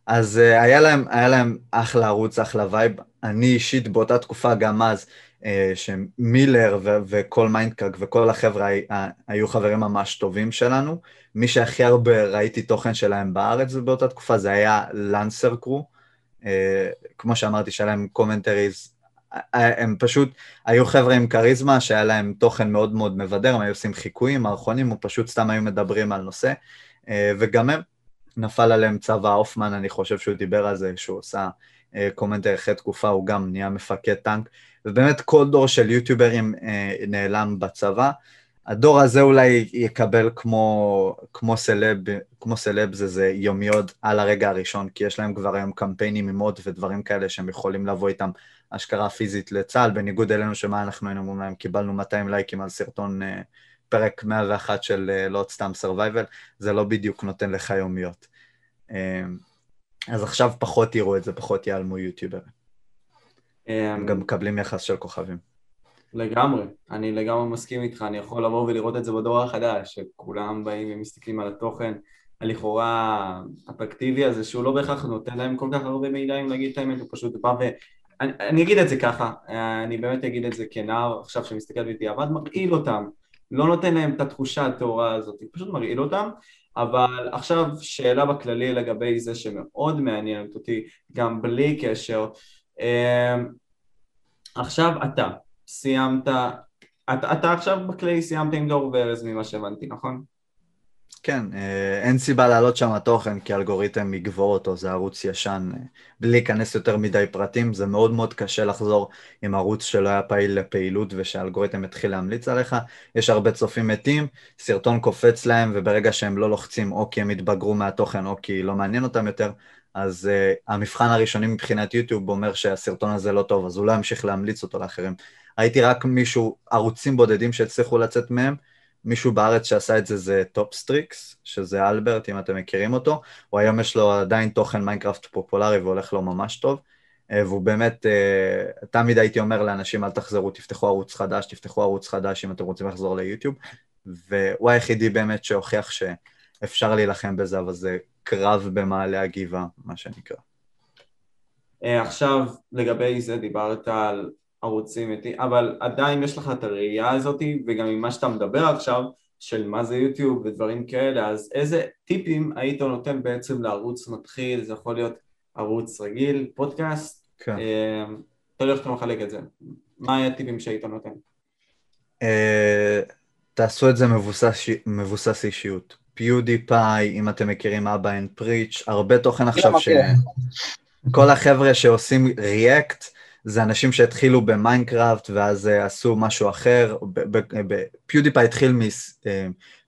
אז uh, היה, להם, היה להם אחלה ערוץ, אחלה vibe. אני אישית באותה תקופה, גם אז, uh, שמילר ו- וכל מיינדקאג וכל החבר'ה היו חברים ממש טובים שלנו. מי שהכי הרבה ראיתי תוכן שלהם בארץ באותה תקופה זה היה לנסר קרו. Uh, כמו שאמרתי, שהיה להם commentaries, הם פשוט היו חבר'ה עם כריזמה שהיה להם תוכן מאוד מאוד מבדר, הם היו עושים חיקויים, מערכונים, או פשוט סתם היו מדברים על נושא, וגם הם נפל עליהם צבא הופמן, אני חושב שהוא דיבר על זה, שהוא עושה אה, קומנטר אחרי תקופה, הוא גם נהיה מפקד טנק, ובאמת כל דור של יוטיוברים אה, נעלם בצבא. הדור הזה אולי יקבל כמו, כמו סלב, כמו סלב זה, זה יומיוד על הרגע הראשון, כי יש להם כבר היום קמפיינים עם עוד ודברים כאלה שהם יכולים לבוא איתם השכרה פיזית לצה"ל, בניגוד אלינו שמה אנחנו היינו אומרים להם, קיבלנו 200 לייקים על סרטון אה, פרק 101 של אה, לא סתם survival, זה לא בדיוק נותן לך יומיות. אה, אז עכשיו פחות יראו את זה, פחות ייעלמו יוטיוברים. אה, הם גם מקבלים יחס של כוכבים. לגמרי, אני לגמרי מסכים איתך, אני יכול לבוא ולראות את זה בדור החדש, שכולם באים ומסתכלים על התוכן הלכאורה אטרקטיבי הזה, שהוא לא בהכרח נותן להם כל כך הרבה מידע אם להגיד את האמת, הוא פשוט בא אני, אני אגיד את זה ככה, אני באמת אגיד את זה כנער עכשיו שמסתכל בדיעבד, מרעיל אותם, לא נותן להם את התחושה הטהורה הזאת, פשוט מרעיל אותם, אבל עכשיו שאלה בכללי לגבי זה שמאוד מעניינת אותי, גם בלי קשר, אמ, עכשיו אתה סיימת, אתה, אתה עכשיו בכלי סיימת עם דור וארז ממה שהבנתי, נכון? כן, אה, אין סיבה להעלות שם תוכן כי אלגוריתם יגבור אותו, זה ערוץ ישן. אה, בלי להיכנס יותר מדי פרטים, זה מאוד מאוד קשה לחזור עם ערוץ שלא היה פעיל לפעילות ושהאלגוריתם יתחיל להמליץ עליך. יש הרבה צופים מתים, סרטון קופץ להם, וברגע שהם לא לוחצים או כי הם התבגרו מהתוכן או כי לא מעניין אותם יותר, אז uh, המבחן הראשוני מבחינת יוטיוב אומר שהסרטון הזה לא טוב, אז הוא לא ימשיך להמליץ אותו לאחרים. ראיתי רק מישהו, ערוצים בודדים שהצליחו לצאת מהם, מישהו בארץ שעשה את זה זה טופסטריקס, שזה אלברט, אם אתם מכירים אותו, הוא היום יש לו עדיין תוכן מיינקראפט פופולרי והולך לו ממש טוב, אה, והוא באמת, אה, תמיד הייתי אומר לאנשים, אל תחזרו, תפתחו ערוץ חדש, תפתחו ערוץ חדש אם אתם רוצים לחזור ליוטיוב, והוא היחידי באמת שהוכיח שאפשר להילחם בזה, אבל זה קרב במעלה הגבעה, מה שנקרא. אה, עכשיו, לגבי זה דיברת על ערוצים איתי, אבל עדיין יש לך את הראייה הזאת, וגם ממה שאתה מדבר עכשיו, של מה זה יוטיוב ודברים כאלה, אז איזה טיפים היית נותן בעצם לערוץ מתחיל, זה יכול להיות ערוץ רגיל, פודקאסט, כן. אה, תלוי איך אתה מחלק את זה, מה היה הטיפים שהיית נותן? אה, תעשו את זה מבוסס, מבוסס אישיות. פיודיפאי, אם אתם מכירים אבא אנד פריץ', הרבה תוכן עכשיו ש... כל החבר'ה שעושים react, זה אנשים שהתחילו במיינקראפט ואז uh, עשו משהו אחר, PewDiePie התחיל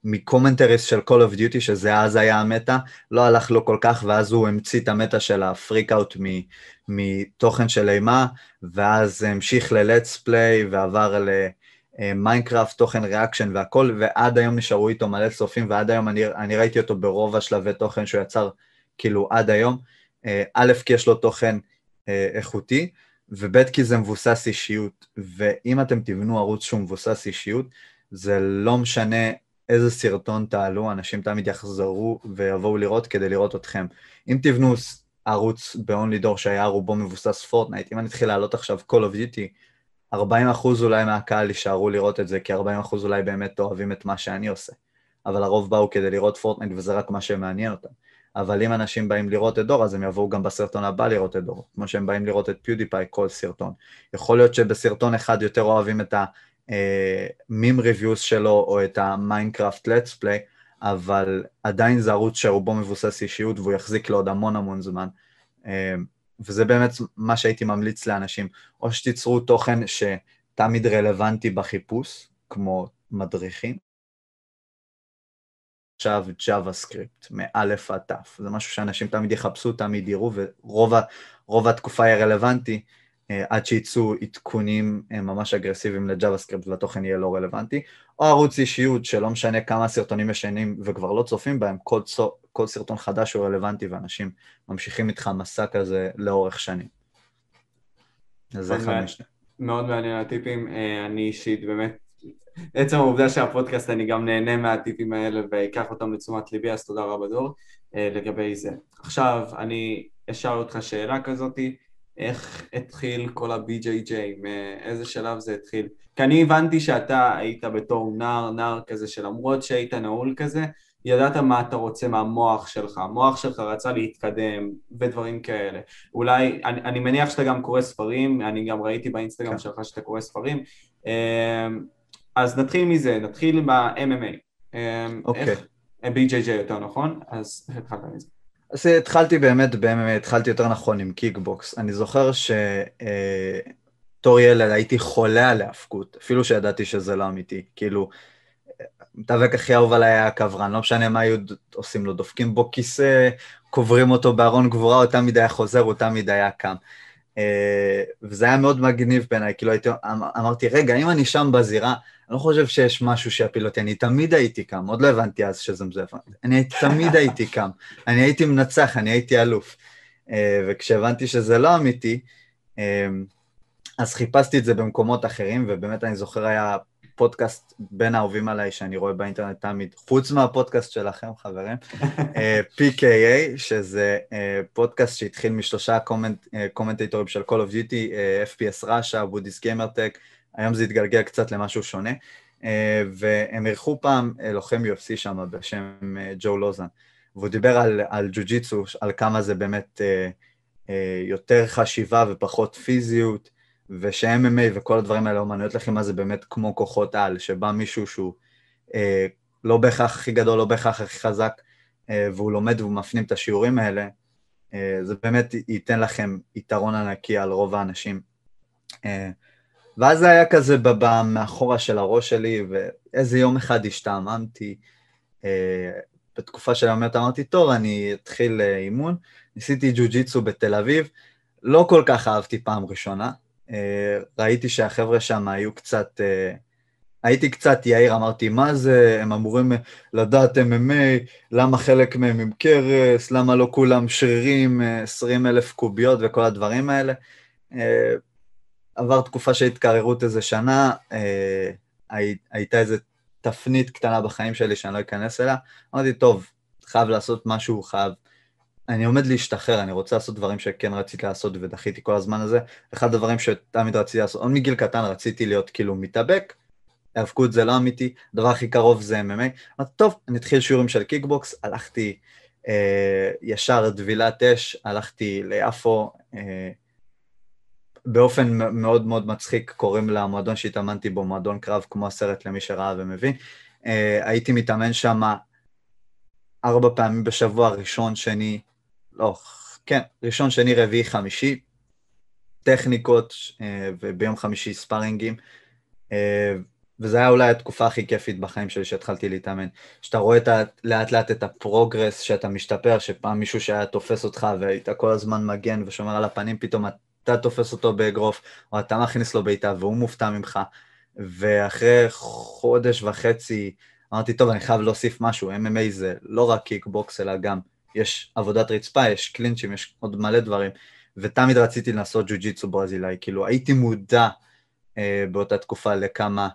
מ commentaries של Call of Duty, שזה אז היה ה meta, לא הלך לו כל כך, ואז הוא המציא את ה meta של ה freak out מתוכן של אימה, ואז המשיך ל-let's play ועבר למיינקראפט, תוכן reaction והכל, ועד היום נשארו איתו מלא צופים, ועד היום אני, אני ראיתי אותו ברוב השלבי תוכן שהוא יצר, כאילו עד היום, אה, א', כי יש לו תוכן אה, איכותי, וב' כי זה מבוסס אישיות, ואם אתם תבנו ערוץ שהוא מבוסס אישיות, זה לא משנה איזה סרטון תעלו, אנשים תמיד יחזרו ויבואו לראות כדי לראות אתכם. אם תבנו ערוץ ב-OnlyDor שהיה רובו מבוסס פורטנייט, אם אני אתחיל לעלות עכשיו Call of Duty, 40% אולי מהקהל יישארו לראות את זה, כי 40% אולי באמת אוהבים את מה שאני עושה. אבל הרוב באו כדי לראות פורטנייט וזה רק מה שמעניין אותם. אבל אם אנשים באים לראות את דור, אז הם יבואו גם בסרטון הבא לראות את דור, כמו שהם באים לראות את PewDiePie כל סרטון. יכול להיות שבסרטון אחד יותר אוהבים את ה meme reviews אה, שלו, או את המיינקראפט let's play, אבל עדיין זה ערוץ שרובו מבוסס אישיות והוא יחזיק לעוד המון המון זמן. אה, וזה באמת מה שהייתי ממליץ לאנשים, או שתיצרו תוכן שתמיד רלוונטי בחיפוש, כמו מדריכים, עכשיו JavaScript, מאלף עד תף. זה משהו שאנשים תמיד יחפשו, תמיד יראו, ורוב התקופה יהיה רלוונטי אה, עד שיצאו עדכונים אה, ממש אגרסיביים ל-JavaScript והתוכן יהיה לא רלוונטי, או ערוץ אישיות שלא משנה כמה סרטונים ישנים וכבר לא צופים בהם, כל, צו, כל סרטון חדש הוא רלוונטי ואנשים ממשיכים איתך מסע כזה לאורך שנים. אז זה חמש. מאוד מעניין הטיפים, אה, אני אישית באמת עצם העובדה שהפודקאסט אני גם נהנה מהטיפים האלה ואקח אותם לתשומת ליבי, אז תודה רבה דור אה, לגבי זה. עכשיו, אני אשאל אותך שאלה כזאתי, איך התחיל כל ה-BJJ, מאיזה שלב זה התחיל? כי אני הבנתי שאתה היית בתור נער, נער כזה שלמרות שהיית נעול כזה, ידעת מה אתה רוצה מהמוח שלך, המוח שלך רצה להתקדם ודברים כאלה. אולי, אני, אני מניח שאתה גם קורא ספרים, אני גם ראיתי באינסטגרם כן. שלך שאתה קורא ספרים. אה, אז נתחיל מזה, נתחיל ב-MMA. אמ, אוקיי. BJJ יותר נכון? אז איך התחלת מזה? אז התחלתי באמת ב-MMA, התחלתי יותר נכון עם קיקבוקס. אני זוכר שתור ילד הייתי חולה על ההאבקות, אפילו שידעתי שזה לא אמיתי. כאילו, המתאבק הכי אהוב עליי היה הקברן, לא משנה מה היו עושים לו, דופקים בו כיסא, קוברים אותו בארון גבורה, הוא תמיד היה חוזר, הוא תמיד היה קם. אה, וזה היה מאוד מגניב בעיניי, כאילו הייתי, אמ, אמרתי, רגע, אם אני שם בזירה, לא חושב שיש משהו שיפיל אותי, אני תמיד הייתי קם, עוד לא הבנתי אז שזה מזויף, אני תמיד הייתי קם, אני הייתי מנצח, אני הייתי אלוף. אה, וכשהבנתי שזה לא אמיתי, אה, אז חיפשתי את זה במקומות אחרים, ובאמת אני זוכר היה פודקאסט בין האהובים עליי שאני רואה באינטרנט תמיד, חוץ מהפודקאסט שלכם, חברים, אה, PKA, שזה פודקאסט שהתחיל משלושה comment, קומנטטורים של Call of Duty, FPS Russia, WoodysGamertag, היום זה התגלגל קצת למשהו שונה, והם אירחו פעם לוחם UFC שם בשם ג'ו לוזן, והוא דיבר על, על ג'ו-ג'יטסו, על כמה זה באמת יותר חשיבה ופחות פיזיות, וש-MMA וכל הדברים האלה, אומנויות לחימה זה באמת כמו כוחות על, שבא מישהו שהוא אה, לא בהכרח הכי גדול, לא בהכרח הכי חזק, אה, והוא לומד והוא מפנים את השיעורים האלה, אה, זה באמת ייתן לכם יתרון ענקי על רוב האנשים. אה, ואז זה היה כזה מאחורה של הראש שלי, ואיזה יום אחד השתעממתי, אה, בתקופה של היומיות אמרתי, טוב, אני אתחיל אה, אימון, ניסיתי ג'ו-ג'יצו בתל אביב, לא כל כך אהבתי פעם ראשונה, אה, ראיתי שהחבר'ה שם היו קצת, אה, הייתי קצת יאיר, אמרתי, מה זה, הם אמורים לדעת MMA, למה חלק מהם עם קרס, למה לא כולם שרירים, 20 אה, אלף קוביות וכל הדברים האלה. עבר תקופה של התקררות איזה שנה, הייתה איזה תפנית קטנה בחיים שלי שאני לא אכנס אליה, אמרתי, טוב, חייב לעשות משהו, חייב אני עומד להשתחרר, אני רוצה לעשות דברים שכן רציתי לעשות ודחיתי כל הזמן הזה. אחד הדברים שתמיד רציתי לעשות, עוד מגיל קטן רציתי להיות כאילו מתאבק, האבקות זה לא אמיתי, הדבר הכי קרוב זה MMA. אמרתי, טוב, אני אתחיל שיעורים של קיקבוקס, הלכתי אה, ישר דבילת אש, הלכתי ליפו, אה, באופן מאוד מאוד מצחיק, קוראים למועדון שהתאמנתי בו, מועדון קרב כמו הסרט למי שראה ומבין. אה, הייתי מתאמן שם ארבע פעמים בשבוע, ראשון, שני, לא, כן, ראשון, שני, רביעי, חמישי, טכניקות, אה, וביום חמישי ספרינגים, אה, וזה היה אולי התקופה הכי כיפית בחיים שלי שהתחלתי להתאמן. שאתה רואה את ה, לאט לאט את ה progress, שאתה משתפר, שפעם מישהו שהיה תופס אותך והיית כל הזמן מגן ושומר על הפנים, פתאום אתה תופס אותו באגרוף, או אתה מכניס לו בעיטה והוא מופתע ממך, ואחרי חודש וחצי אמרתי, טוב, אני חייב להוסיף משהו, MMA זה לא רק קיקבוקס, אלא גם יש עבודת רצפה, יש קלינצ'ים, יש עוד מלא דברים, ותמיד רציתי לנסות ג'ו-ג'יצו ברזילאי, כאילו הייתי מודע אה, באותה תקופה לכמה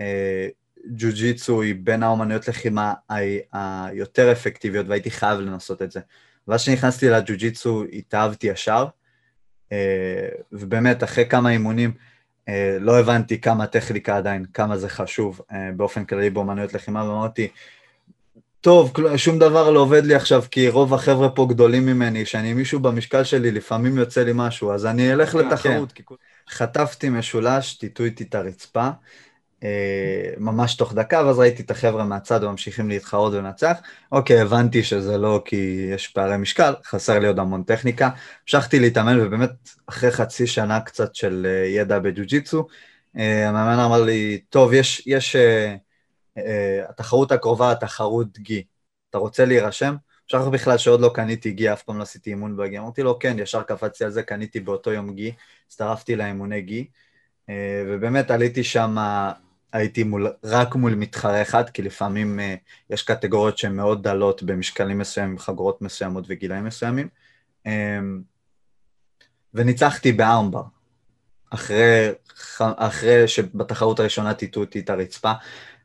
אה, ג'ו-ג'יצו היא בין האומנויות לחימה היותר אפקטיביות, והייתי חייב לנסות את זה. ואז כשנכנסתי לג'ו-ג'יצו התאהבתי ישר, ובאמת אחרי כמה אימונים, אה, לא הבנתי כמה טכניקה עדיין, כמה זה חשוב אה, באופן כללי באומנויות לחימה, ואמרתי, טוב, שום דבר לא עובד לי עכשיו, כי רוב החבר'ה פה גדולים ממני, שאני מישהו במשקל שלי, לפעמים יוצא לי משהו, אז אני אלך כן, לתחרות. כן. חטפתי משולש, טיטו איתי את הרצפה, אה, ממש תוך דקה, ואז ראיתי את החבר'ה מהצד וממשיכים להתחרות ולנצח. אוקיי, הבנתי שזה לא כי יש פערי משקל, חסר לי עוד המון טכניקה. המשכתי להתאמן, ובאמת, אחרי חצי שנה קצת של אה, ידע בג'ו-ג'יצו, אה, המאמן אמר לי, טוב, יש, יש, התחרות הקרובה, התחרות גי. אתה רוצה להירשם? שכח בכלל שעוד לא קניתי גי, אף פעם לא עשיתי אימון בגי. אמרתי לו, כן, ישר קפצתי על זה, קניתי באותו יום גי, הצטרפתי לאימוני גי, ובאמת עליתי שם הייתי מול, רק מול מתחרה אחד, כי לפעמים uh, יש קטגוריות שהן מאוד דלות במשקלים מסוימים, חגורות מסוימות וגילאים מסוימים. Um, וניצחתי בארמבר, אחרי, אחרי שבתחרות הראשונה טיטו אותי את הרצפה,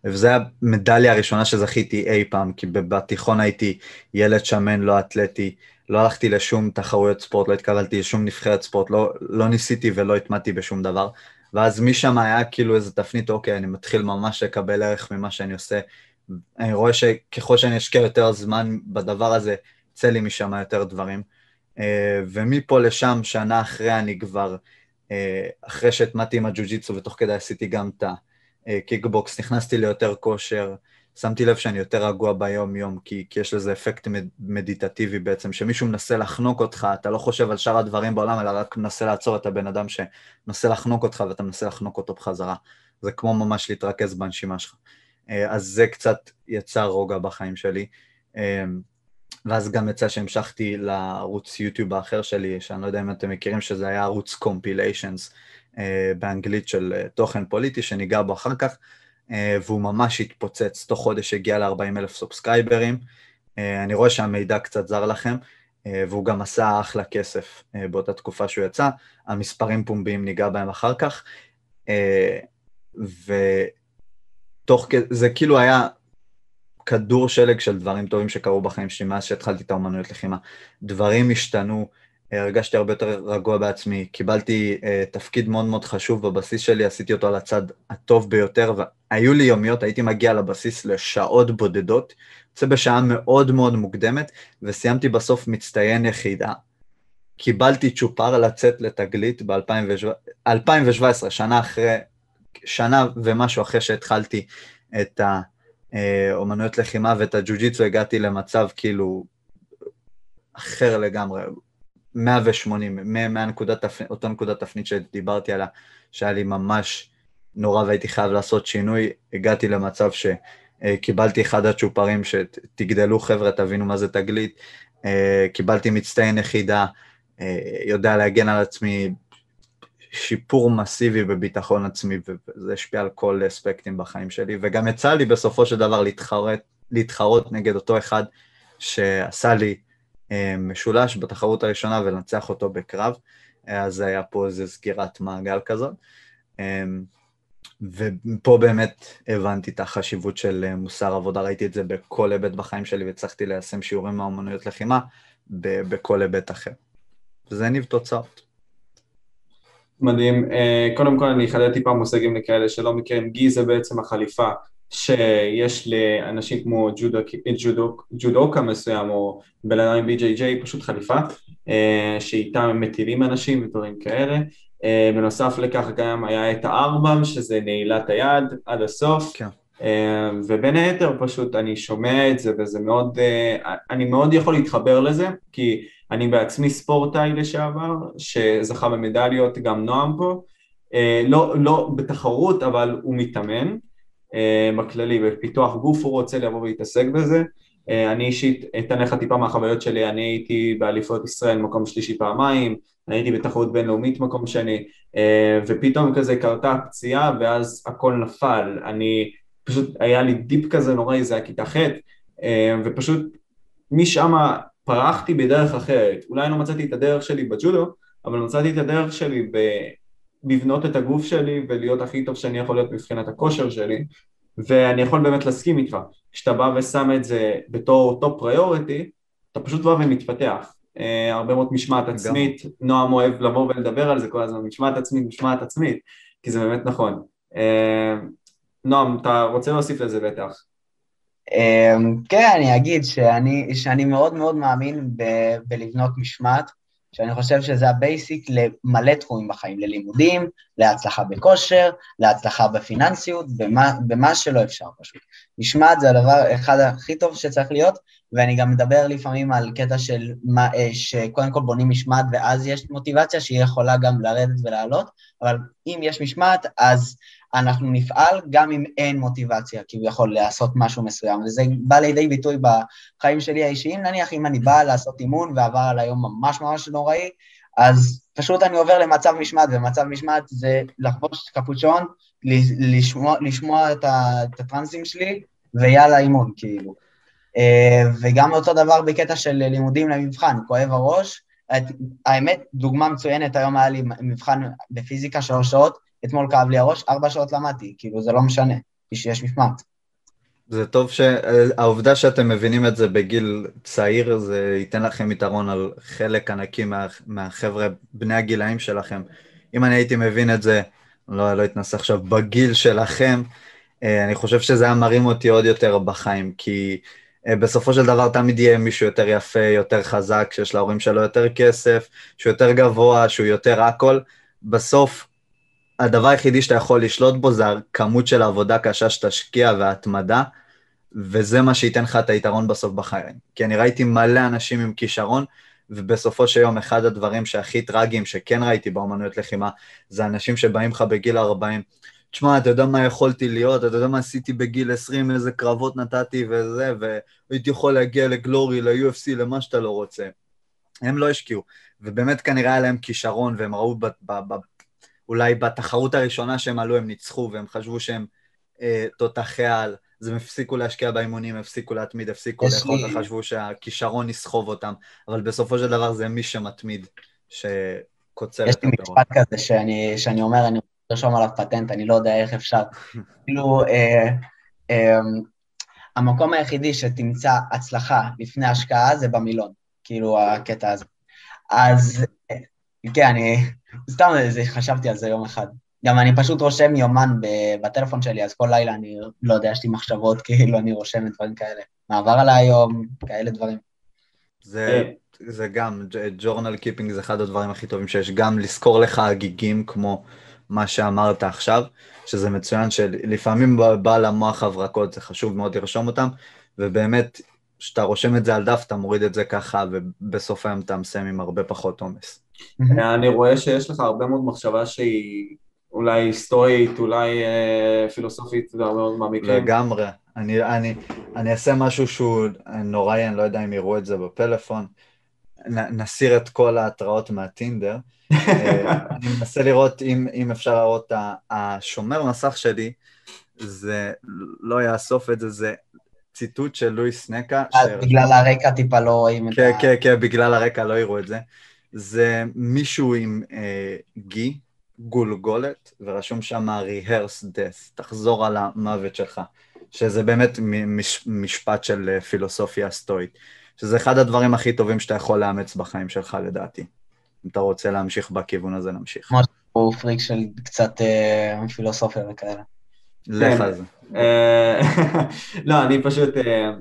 וזו המדליה הראשונה שזכיתי אי פעם, כי בתיכון הייתי ילד שמן, לא אתלטי, לא הלכתי לשום תחרויות ספורט, לא התקבלתי לשום נבחרת ספורט, לא, לא ניסיתי ולא התמדתי בשום דבר. ואז משם היה כאילו איזה תפנית, אוקיי, אני מתחיל ממש לקבל ערך ממה שאני עושה. אני רואה שככל שאני אשקיע יותר זמן בדבר הזה, יצא לי משם יותר דברים. אה, ומפה לשם, שנה אחרי אני כבר, אה, אחרי שהטמעתי עם הג'ו-ג'יצו ותוך כדי עשיתי גם את הקיקבוקס, נכנסתי ליותר כושר, שמתי לב שאני יותר רגוע ביום-יום, כי, כי יש לזה אפקט מדיטטיבי בעצם, שמישהו מנסה לחנוק אותך, אתה לא חושב על שאר הדברים בעולם, אלא רק מנסה לעצור את הבן אדם שמנסה לחנוק אותך ואתה מנסה לחנוק אותו בחזרה. זה כמו ממש להתרכז בנשימה שלך. אה, אז זה קצת יצר רוגע בחיים שלי. אה, ואז גם יצא שהמשכתי לערוץ יוטיוב האחר שלי, שאני לא יודע אם אתם מכירים, שזה היה ערוץ קומפיליישנס אה, באנגלית של תוכן פוליטי, שניגע בו אחר כך. אה, והוא ממש התפוצץ, תוך חודש הגיע ל-40 אלף סובסקייברים. אה, אני רואה שהמידע קצת זר לכם, אה, והוא גם עשה אחלה כסף באותה תקופה שהוא יצא. המספרים פומביים ניגע בהם אחר כך. תוך כדי, זה כאילו היה כדור שלג של דברים טובים שקרו בחיים שלי מאז שהתחלתי את האומנויות לחימה. דברים השתנו, הרגשתי הרבה יותר רגוע בעצמי, קיבלתי uh, תפקיד מאוד מאוד חשוב בבסיס שלי, עשיתי אותו על הצד הטוב ביותר, והיו לי יומיות, הייתי מגיע לבסיס לשעות בודדות, יוצא בשעה מאוד מאוד מוקדמת, וסיימתי בסוף מצטיין יחידה. קיבלתי צ'ופר לצאת לתגלית ב-2017, שנה אחרי, שנה ומשהו אחרי שהתחלתי את האומנויות לחימה ואת הג'ו-ג'יצו, הגעתי למצב כאילו אחר לגמרי, 180, מהנקודת, אותה נקודת תפנית שדיברתי עליה, שהיה לי ממש נורא והייתי חייב לעשות שינוי, הגעתי למצב שקיבלתי אחד הצ'ופרים שתגדלו חבר'ה, תבינו מה זה תגלית, קיבלתי מצטיין יחידה, יודע להגן על עצמי, שיפור מסיבי בביטחון עצמי, וזה השפיע על כל אספקטים בחיים שלי, וגם יצא לי בסופו של דבר להתחרות, להתחרות נגד אותו אחד שעשה לי משולש בתחרות הראשונה ולנצח אותו בקרב, אז היה פה איזו סגירת מעגל כזאת. אה, ופה באמת הבנתי את החשיבות של אה, מוסר עבודה, ראיתי את זה בכל היבט בחיים שלי והצלחתי ליישם שיעורים מהאומנויות לחימה בכל היבט אחר. וזה הניב תוצאות. מדהים. קודם כל אני אחדד טיפה מושגים לכאלה שלא מכירים, גי זה בעצם החליפה שיש לאנשים כמו ג'ודוק, ג'ודוק, ג'ודוקה מסוים או בן אדם עם BJJ פשוט חליפה אה, שאיתם הם מטילים אנשים ודברים כאלה. אה, בנוסף לכך גם היה את הארבם שזה נעילת היד עד הסוף. כן. אה, ובין היתר פשוט אני שומע את זה וזה מאוד, אני מאוד יכול להתחבר לזה כי אני בעצמי ספורטאי לשעבר שזכה במדליות גם נועם פה. לא, לא בתחרות אבל הוא מתאמן בכללי, בפיתוח גוף הוא רוצה לבוא ולהתעסק בזה. אה, אני אישית אתן לך טיפה מהחוויות שלי, אני הייתי באליפות ישראל מקום שלישי פעמיים, אני הייתי בתחרות בינלאומית מקום שני, אה, ופתאום כזה קרתה פציעה ואז הכל נפל, אני פשוט, היה לי dip כזה נוראי, זה היה כיתה ח', ופשוט משם פרחתי בדרך אחרת, אולי לא מצאתי את הדרך שלי בג'ודו, אבל מצאתי את הדרך שלי לבנות את הגוף שלי ולהיות הכי טוב שאני יכול להיות מבחינת הכושר שלי ואני יכול באמת להסכים איתך, כשאתה בא ושם את זה בתור top priority, אתה פשוט בא ומתפתח. אה, הרבה מאוד משמעת עצמית, גם. נועם אוהב לבוא ולדבר על זה כל הזמן, משמעת עצמית, משמעת עצמית, כי זה באמת נכון. אה, נועם, אתה רוצה להוסיף לזה בטח. אמ, כן, אני אגיד שאני, שאני מאוד מאוד מאמין ב- בלבנות משמעת. שאני חושב שזה ה basic למלא תחומים בחיים, ללימודים, להצלחה בכושר, להצלחה בפיננסיות, במה, במה שלא אפשר פשוט. משמעת זה הדבר אחד הכי טוב שצריך להיות, ואני גם מדבר לפעמים על קטע של מה, אה, שקודם כל בונים משמעת ואז יש מוטיבציה שהיא יכולה גם לרדת ולעלות, אבל אם יש משמעת אז אנחנו נפעל גם אם אין מוטיבציה כביכול לעשות משהו מסוים, וזה בא לידי ביטוי בחיים שלי האישיים, נניח אם אני בא לעשות אימון ועבר על היום ממש ממש נוראי, אז פשוט אני עובר למצב משמעת, ומצב משמעת זה לחבוש קפוצ'ון, לשמוע, לשמוע את, את הטרנסים שלי, ויאללה אימון, כאילו. אה, וגם אותו דבר בקטע של לימודים למבחן, כואב הראש, האמת, דוגמה מצוינת, היום היה לי מבחן בפיזיקה שלוש שעות, אתמול כאב לי הראש, ארבע שעות למדתי, כאילו זה לא משנה, שיש משמעת. זה טוב שהעובדה שאתם מבינים את זה בגיל צעיר, זה ייתן לכם יתרון על חלק ענקי מה, מהחבר'ה, בני הגילאים שלכם. אם אני הייתי מבין את זה, לא, לא אתנסה עכשיו, בגיל שלכם, אה, אני חושב שזה היה מרים אותי עוד יותר בחיים, כי אה, בסופו של דבר תמיד יהיה מישהו יותר יפה, יותר חזק, שיש להורים שלו יותר כסף, שהוא יותר גבוה, שהוא יותר הכל. בסוף הדבר היחידי שאתה יכול לשלוט בו זה הכמות של העבודה קשה שתשקיע וההתמדה, וזה מה שייתן לך את היתרון בסוף בחיים. כי אני ראיתי מלא אנשים עם כישרון, ובסופו של יום אחד הדברים שהכי טרגיים שכן ראיתי באמנויות לחימה, זה אנשים שבאים לך בגיל 40, תשמע, אתה יודע מה יכולתי להיות, אתה יודע מה עשיתי בגיל 20, איזה קרבות נתתי וזה, והייתי יכול להגיע לגלורי, ל-UFC, למה שאתה לא רוצה. הם לא השקיעו, ובאמת כנראה היה להם כישרון, והם ראו אולי בתחרות הראשונה שהם עלו הם ניצחו והם חשבו שהם אה, תותחי על, אז הם הפסיקו להשקיע באימונים, הפסיקו להתמיד, הפסיקו לאכול וחשבו שהכישרון יסחוב אותם, אבל בסופו של דבר זה מי שמתמיד, שקוצר את הפירות. יש לי משפט כזה שאני, שאני אומר, אני לרשום עליו פטנט, אני לא יודע איך אפשר. כאילו, אה, אה, המקום היחידי שתמצא הצלחה לפני השקעה זה במילון, כאילו, הקטע הזה. אז כן, אני סתם חשבתי על זה יום אחד. גם אני פשוט רושם יומן בטלפון שלי, אז כל לילה אני, לא יודע, יש לי מחשבות, כאילו אני רושם את דברים כאלה. מעבר על היום, כאלה דברים. זה, זה גם, journal keeping זה אחד הדברים הכי טובים שיש, גם לזכור לך הגיגים כמו מה שאמרת עכשיו, שזה מצוין שלפעמים בא למוח הברקות, זה חשוב מאוד לרשום אותם, ובאמת, כשאתה רושם את זה על דף, אתה מוריד את זה ככה, ובסוף היום אתה מסיים עם הרבה פחות עומס. אני רואה שיש לך הרבה מאוד מחשבה שהיא אולי היסטורית, אולי אה, פילוסופית, והרבה מאוד מעמיקים. לגמרי. אני, אני, אני אעשה משהו שהוא נוראי, אני לא יודע אם יראו את זה בפלאפון. נ, נסיר את כל ההתראות מהטינדר. אה, אני מנסה לראות אם, אם אפשר להראות, השומר מסך שלי, זה, לא יאסוף את זה, זה ציטוט של לואיס נקה. ש... בגלל הרקע טיפה לא רואים את כן, ה... כן, כן, בגלל הרקע לא יראו את זה. זה מישהו עם אה, גי, גולגולת, ורשום שם rehearse death, תחזור על המוות שלך, שזה באמת מש, משפט של אה, פילוסופיה סטואית, שזה אחד הדברים הכי טובים שאתה יכול לאמץ בחיים שלך לדעתי. אם אתה רוצה להמשיך בכיוון הזה, נמשיך. כמו שהוא פריק של קצת אה, פילוסופיה וכאלה. לך כן. על זה. אה, לא, אני פשוט, אה,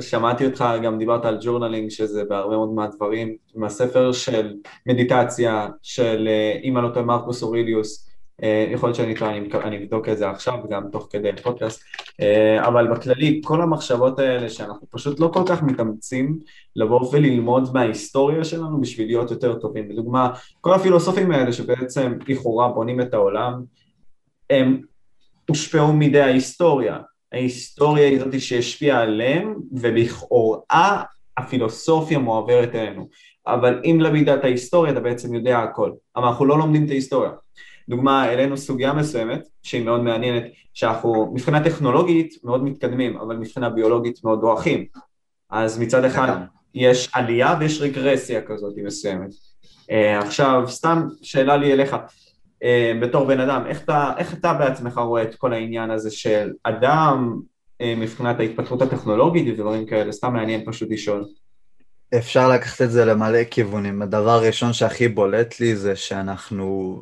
שמעתי אותך, גם דיברת על journaling, שזה בהרבה מאוד מהדברים, מהספר של מדיטציה, של, אה, אם אני לא טועה, מרקוס אוריליוס, אה, יכול להיות שאני טועה, אני אבדוק את זה עכשיו, גם תוך כדי פודקאסט, אה, אבל בכללי, כל המחשבות האלה שאנחנו פשוט לא כל כך מתאמצים לבוא וללמוד מההיסטוריה שלנו בשביל להיות יותר טובים. לדוגמה, כל הפילוסופים האלה שבעצם לכאורה בונים את העולם, הם הושפעו מידי ההיסטוריה. ההיסטוריה היא זאת שהשפיעה עליהם, ולכאורה הפילוסופיה מועברת אלינו. אבל אם למדת את ההיסטוריה אתה בעצם יודע הכל. אבל אנחנו לא לומדים את ההיסטוריה. דוגמה, העלינו סוגיה מסוימת, שהיא מאוד מעניינת, שאנחנו מבחינה טכנולוגית מאוד מתקדמים, אבל מבחינה ביולוגית מאוד דועכים. אז מצד אחד יש עלייה ויש רגרסיה כזאת מסוימת. Uh, עכשיו, סתם שאלה לי אליך, אה, בתור בן אדם, איך אתה, איך אתה בעצמך רואה את כל העניין הזה של אדם אה, מבחינת ההתפתחות הטכנולוגית ודברים כאלה? סתם מעניין פשוט לשאול. אפשר לקחת את זה למלא כיוונים. הדבר הראשון שהכי בולט לי זה שאנחנו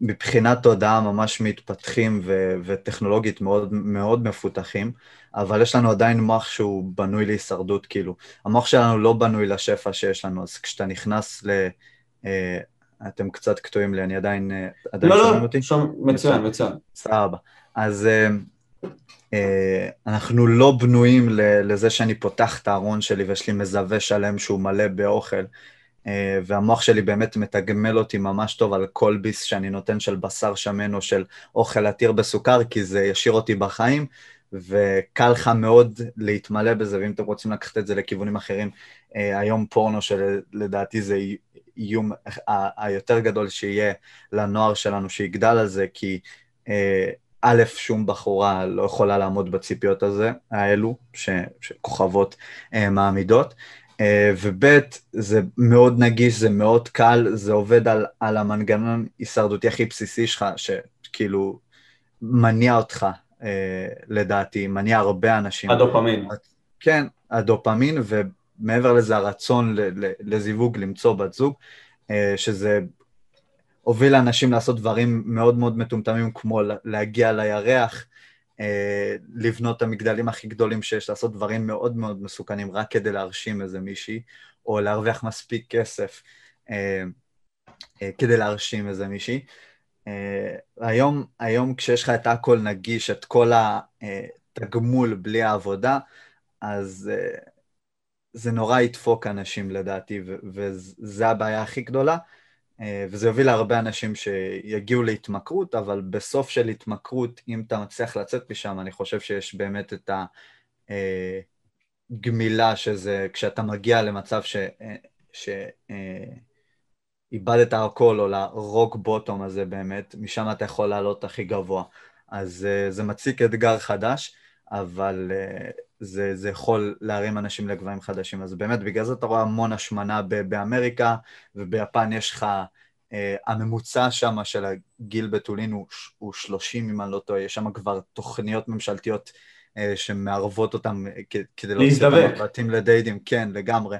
מבחינת תודעה ממש מתפתחים ו- וטכנולוגית מאוד, מאוד מפותחים, אבל יש לנו עדיין מוח שהוא בנוי להישרדות, כאילו. המוח שלנו לא בנוי לשפע שיש לנו, אז כשאתה נכנס ל... אתם קצת קטועים לי, אני עדיין, אה, עדיין לא, לא אותי? שומע, מצוין, מצוין. סבבה. אז אה, אה, אנחנו לא בנויים לזה שאני פותח את הארון שלי ויש לי מזווה שלם שהוא מלא באוכל, אה, והמוח שלי באמת מתגמל אותי ממש טוב על כל ביס שאני נותן של בשר שמן או של אוכל עתיר בסוכר, כי זה ישאיר אותי בחיים, וקל לך מאוד להתמלא בזה, ואם אתם רוצים לקחת את זה לכיוונים אחרים, אה, היום פורנו שלדעתי זה האיום היותר גדול שיהיה לנוער שלנו שיגדל על זה, כי אה, א', שום בחורה לא יכולה לעמוד בציפיות הזה, האלו, ש, שכוכבות אה, מעמידות, אה, וב', זה מאוד נגיש, זה מאוד קל, זה עובד על, על המנגנון הישרדותי הכי בסיסי שלך, שכאילו מניע אותך, לדעתי, מניע הרבה אנשים. הדופמין. כן, הדופמין, ו... מעבר לזה הרצון לזיווג, למצוא בת זוג, אה, שזה הוביל לאנשים לעשות דברים מאוד מאוד מטומטמים, כמו להגיע לירח, אה, לבנות את המגדלים הכי גדולים שיש, לעשות דברים מאוד מאוד מסוכנים רק כדי להרשים איזה מישהי, או להרוויח מספיק כסף אה, כדי להרשים איזה מישהי. היום, היום כשיש לך את הכל נגיש, את כל התגמול בלי העבודה, אז זה נורא ידפוק אנשים לדעתי, וזו הבעיה הכי גדולה, אה, וזה יוביל להרבה אנשים שיגיעו להתמכרות, אבל בסוף של התמכרות, אם אתה מצליח לצאת משם, אני חושב שיש באמת את הגמילה, שזה כשאתה מגיע למצב ש... ש איבדת הכל, או לרוק בוטום הזה באמת, משם אתה יכול לעלות הכי גבוה. אז זה מציק אתגר חדש, אבל זה, זה יכול להרים אנשים לגבהים חדשים. אז באמת, בגלל זה אתה רואה המון השמנה באמריקה, וביפן יש לך הממוצע שם של הגיל בתולין הוא, הוא 30, אם אני לא טועה, יש שם כבר תוכניות ממשלתיות שמערבות אותם כדי להוציא אותם בתים לדייטים, כן, לגמרי.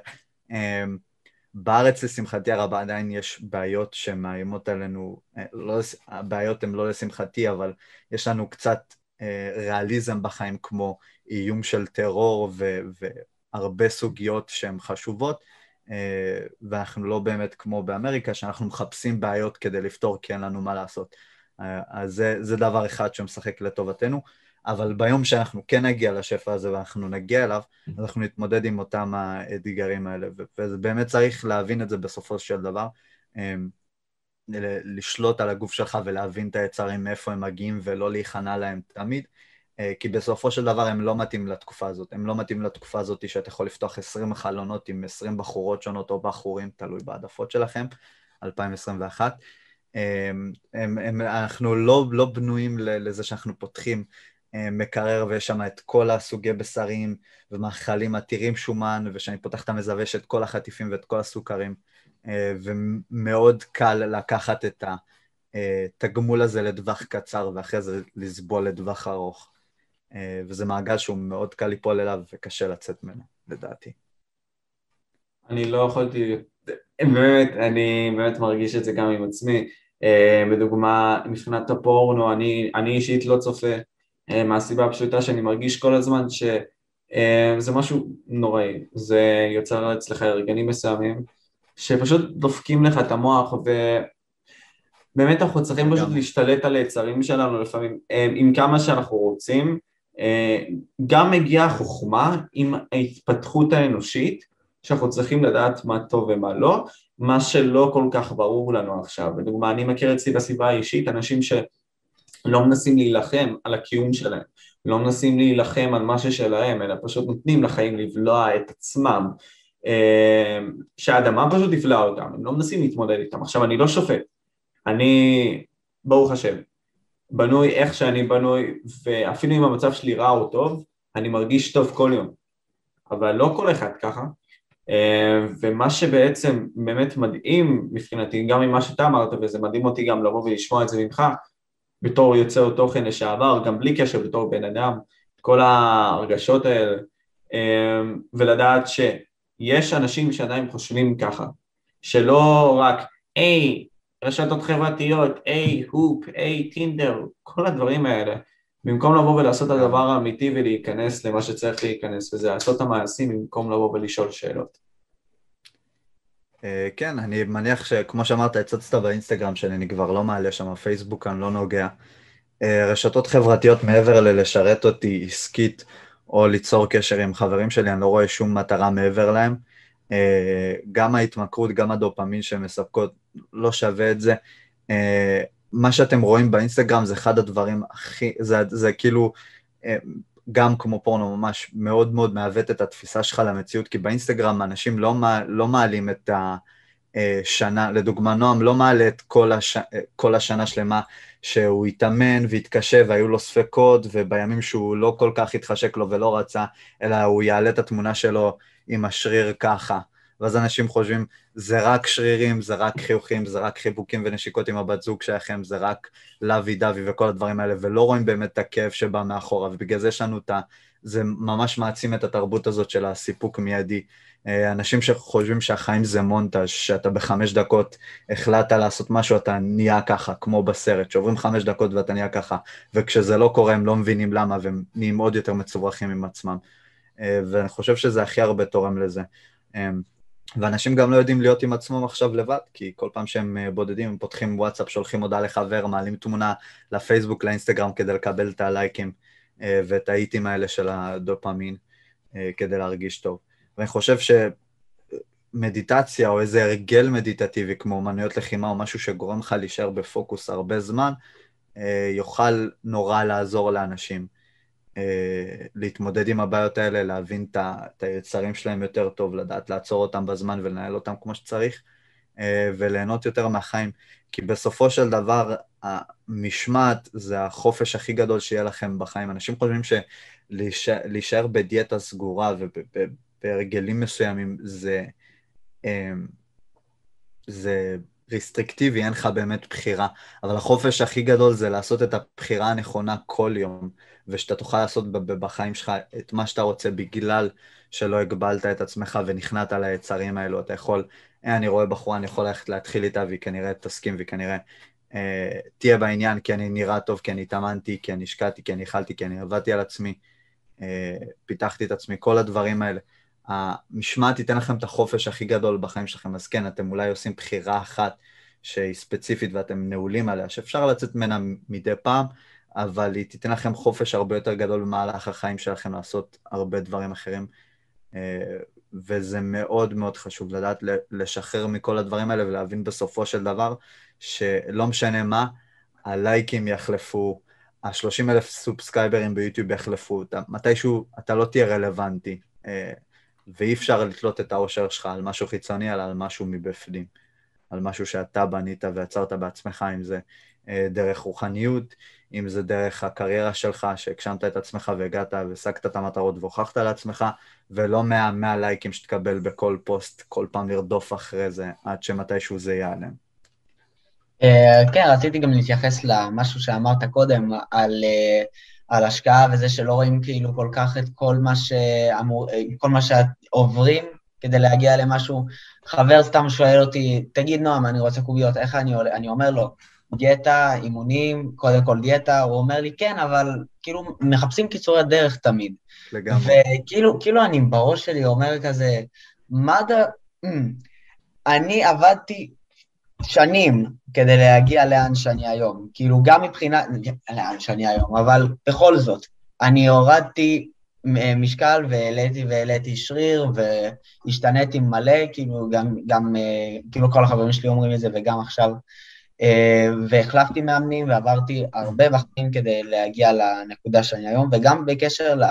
בארץ לשמחתי הרבה עדיין יש בעיות שמאיימות עלינו, לא, הבעיות הן לא לשמחתי, אבל יש לנו קצת ריאליזם בחיים כמו איום של טרור ו, והרבה סוגיות שהן חשובות, ואנחנו לא באמת כמו באמריקה, שאנחנו מחפשים בעיות כדי לפתור כי אין לנו מה לעשות. אז זה, זה דבר אחד שמשחק לטובתנו. אבל ביום שאנחנו כן נגיע לשפע הזה ואנחנו נגיע אליו, אנחנו נתמודד עם אותם האתגרים האלה, ובאמת צריך להבין את זה בסופו של דבר, אמ, לשלוט על הגוף שלך ולהבין את היצרים מאיפה הם מגיעים ולא להיכנע להם תמיד, אה, כי בסופו של דבר הם לא מתאים לתקופה הזאת, הם לא מתאים לתקופה הזאת שאתה יכול לפתוח 20 חלונות עם 20 בחורות שונות או בחורים, תלוי בהעדפות שלכם, 2021. הם, הם, הם, אנחנו לא, לא בנויים לזה שאנחנו פותחים אה, מקרר ויש שם את כל הסוגי בשרים ומאכלים עתירים שומן ושאני פותח את המזווה את כל החטיפים ואת כל הסוכרים אה, ומאוד קל לקחת את התגמול הזה לטווח קצר ואחרי זה לסבול לטווח ארוך אה, וזה מעגל שהוא מאוד קל ליפול אליו וקשה לצאת ממנו, לדעתי. אני לא יכולתי, באמת, אני באמת מרגיש את זה גם עם עצמי. בדוגמה, מבחינת הפורנו, אני, אני אישית לא צופה אה, מהסיבה הפשוטה שאני מרגיש כל הזמן שזה אה, משהו נוראי, זה יוצר אצלך ארגנים מסוימים שפשוט דופקים לך את המוח ובאמת אנחנו צריכים פשוט להשתלט על היצרים שלנו לפעמים אה, עם כמה שאנחנו רוצים. גם מגיעה החוכמה עם ההתפתחות האנושית שאנחנו צריכים לדעת מה טוב ומה לא, מה שלא כל כך ברור לנו עכשיו. לדוגמה, אני מכיר אצלי בסביבה האישית אנשים ש... לא מנסים להילחם על הקיום שלהם, לא מנסים להילחם על מה ששלהם, אלא פשוט נותנים לחיים לבלוע את עצמם, אה, שהאדמה פשוט תבלע אותם, הם לא מנסים להתמודד איתם. עכשיו, אני לא שופט, אני, ברוך השם, בנוי איך שאני בנוי, ואפילו אם המצב שלי רע או טוב, אני מרגיש טוב כל יום. אבל לא כל אחד ככה, אה, ומה שבעצם באמת מדהים מבחינתי, גם ממה שאתה אמרת, וזה מדהים אותי גם לבוא ולשמוע את זה ממך, בתור יוצר תוכן לשעבר, גם בלי קשר בתור בן אדם, כל ההרגשות האלה, אמ, ולדעת שיש אנשים שעדיין חושבים ככה, שלא רק, היי, רשתות חברתיות, היי, הופ, היי, טינדר, כל הדברים האלה, במקום לבוא ולעשות את הדבר האמיתי ולהיכנס למה שצריך להיכנס, וזה לעשות את המעשים במקום לבוא ולשאול שאלות. אה, כן, אני מניח שכמו שאמרת, הצצת באינסטגרם שלי, אני כבר לא מעלה שם, פייסבוק אני לא נוגע. אה, רשתות חברתיות מעבר ללשרת אותי עסקית או ליצור קשר עם חברים שלי, אני לא רואה שום מטרה מעבר להם. אה, גם ההתמכרות, גם הדופמין שהן מספקות, לא שווה את זה. מה שאתם רואים באינסטגרם זה אחד הדברים הכי, זה, זה כאילו גם כמו פורנו ממש מאוד מאוד מעוות את התפיסה שלך למציאות, כי באינסטגרם אנשים לא, לא מעלים את השנה, לדוגמה נועם לא מעלה את כל, הש, כל השנה שלמה שהוא התאמן והתקשה והיו לו ספקות ובימים שהוא לא כל כך התחשק לו ולא רצה, אלא הוא יעלה את התמונה שלו עם השריר ככה. ואז אנשים חושבים, זה רק שרירים, זה רק חיוכים, זה רק חיבוקים ונשיקות עם הבת זוג שלכם, זה רק לוי דווי וכל הדברים האלה, ולא רואים באמת את הכאב שבא מאחורה, ובגלל זה יש לנו את ה... זה ממש מעצים את התרבות הזאת של הסיפוק מיידי. אה, אנשים שחושבים שהחיים זה מונטאז', שאתה בחמש דקות החלטת לעשות משהו, אתה נהיה ככה, כמו בסרט, שעוברים חמש דקות ואתה נהיה ככה, וכשזה לא קורה הם לא מבינים למה, והם נהיים עוד יותר מצוברחים עם עצמם. אה, ואני חושב שזה הכי הרבה תורם לזה. ואנשים גם לא יודעים להיות עם עצמם עכשיו לבד, כי כל פעם שהם אה, בודדים הם פותחים וואטסאפ, שולחים הודעה לחבר, מעלים תמונה לפייסבוק, לאינסטגרם כדי לקבל את הלייקים אה, ואת האיטים האלה של הדופמין אה, כדי להרגיש טוב. ואני חושב שמדיטציה או איזה הרגל מדיטטיבי כמו אמנויות לחימה או משהו שגורם לך להישאר בפוקוס הרבה זמן, יוכל נורא לעזור לאנשים. אה, להתמודד עם הבעיות האלה, להבין את היצרים שלהם יותר טוב, לדעת לעצור אותם בזמן ולנהל אותם כמו שצריך, אה, וליהנות יותר מהחיים. כי בסופו של דבר, המשמעת זה החופש הכי גדול שיהיה לכם בחיים. אנשים חושבים שלהישאר בדיאטה סגורה ובהרגלים מסוימים זה, אה, זה, ריסטריקטיבי, אין לך באמת בחירה. אבל החופש הכי גדול זה לעשות את הבחירה הנכונה כל יום, ושאתה תוכל לעשות בחיים שלך את מה שאתה רוצה בגלל שלא הגבלת את עצמך ונכנעת ליצרים האלו. אתה יכול, אה, אני רואה בחורה, אני יכול ללכת להתחיל איתה והיא כנראה תסכים והיא כנראה אה, תהיה בעניין כי אני נראה טוב, כי אני התאמנתי, כי אני השקעתי, כי אני אכלתי, כי אני עבדתי על עצמי, אה, פיתחתי את עצמי, כל הדברים האלה. המשמעת תיתן לכם את החופש הכי גדול בחיים שלכם, אז כן, אתם אולי עושים בחירה אחת שהיא ספציפית ואתם נעולים עליה, שאפשר לצאת ממנה מדי פעם, אבל היא תיתן לכם חופש הרבה יותר גדול במהלך החיים שלכם לעשות הרבה דברים אחרים. אה, וזה מאוד מאוד חשוב לדעת לשחרר מכל הדברים האלה ולהבין בסופו של דבר שלא משנה מה, הלייקים יחלפו, ה-30 אלף סובסקייברים ביוטיוב יחלפו, אתה, מתישהו אתה לא תהיה רלוונטי, אה, ואי אפשר לתלות את האושר שלך על משהו חיצוני, אלא על משהו מבפנים, על משהו שאתה בנית ויצרת בעצמך, אם זה דרך רוחניות, אם זה דרך הקריירה שלך, שהגשמת את עצמך והגעת והשגת את המטרות והוכחת לעצמך, ולא מה, מהלייקים שתקבל בכל פוסט, כל פעם לרדוף אחרי זה, עד שמתישהו זה ייעלם. Uh, כן, רציתי גם להתייחס למשהו שאמרת קודם, על, uh, על השקעה וזה שלא רואים כאילו כל כך את כל מה, שאמור, כל מה שעוברים כדי להגיע למשהו. חבר סתם שואל אותי, תגיד נועם, אני רוצה קוביות, איך אני עולה? אני אומר לו, דיאטה, אימונים, קודם כל דיאטה, הוא אומר לי, כן, אבל כאילו מחפשים קיצורי דרך תמיד. לגמרי. וכאילו כאילו אני בראש שלי אומר כזה, מה ד... אני עבדתי שנים כדי להגיע לאן שאני היום. כאילו, גם מבחינת... לאן שאני היום, אבל בכל זאת, אני הורדתי משקל והעליתי והעליתי שריר והשתניתי מלא, כאילו גם, גם, אה, כאילו כל החברים שלי אומרים את זה וגם עכשיו והחלפתי מאמנים ועברתי הרבה בחיים כדי להגיע לנקודה שאני היום, וגם בקשר ל...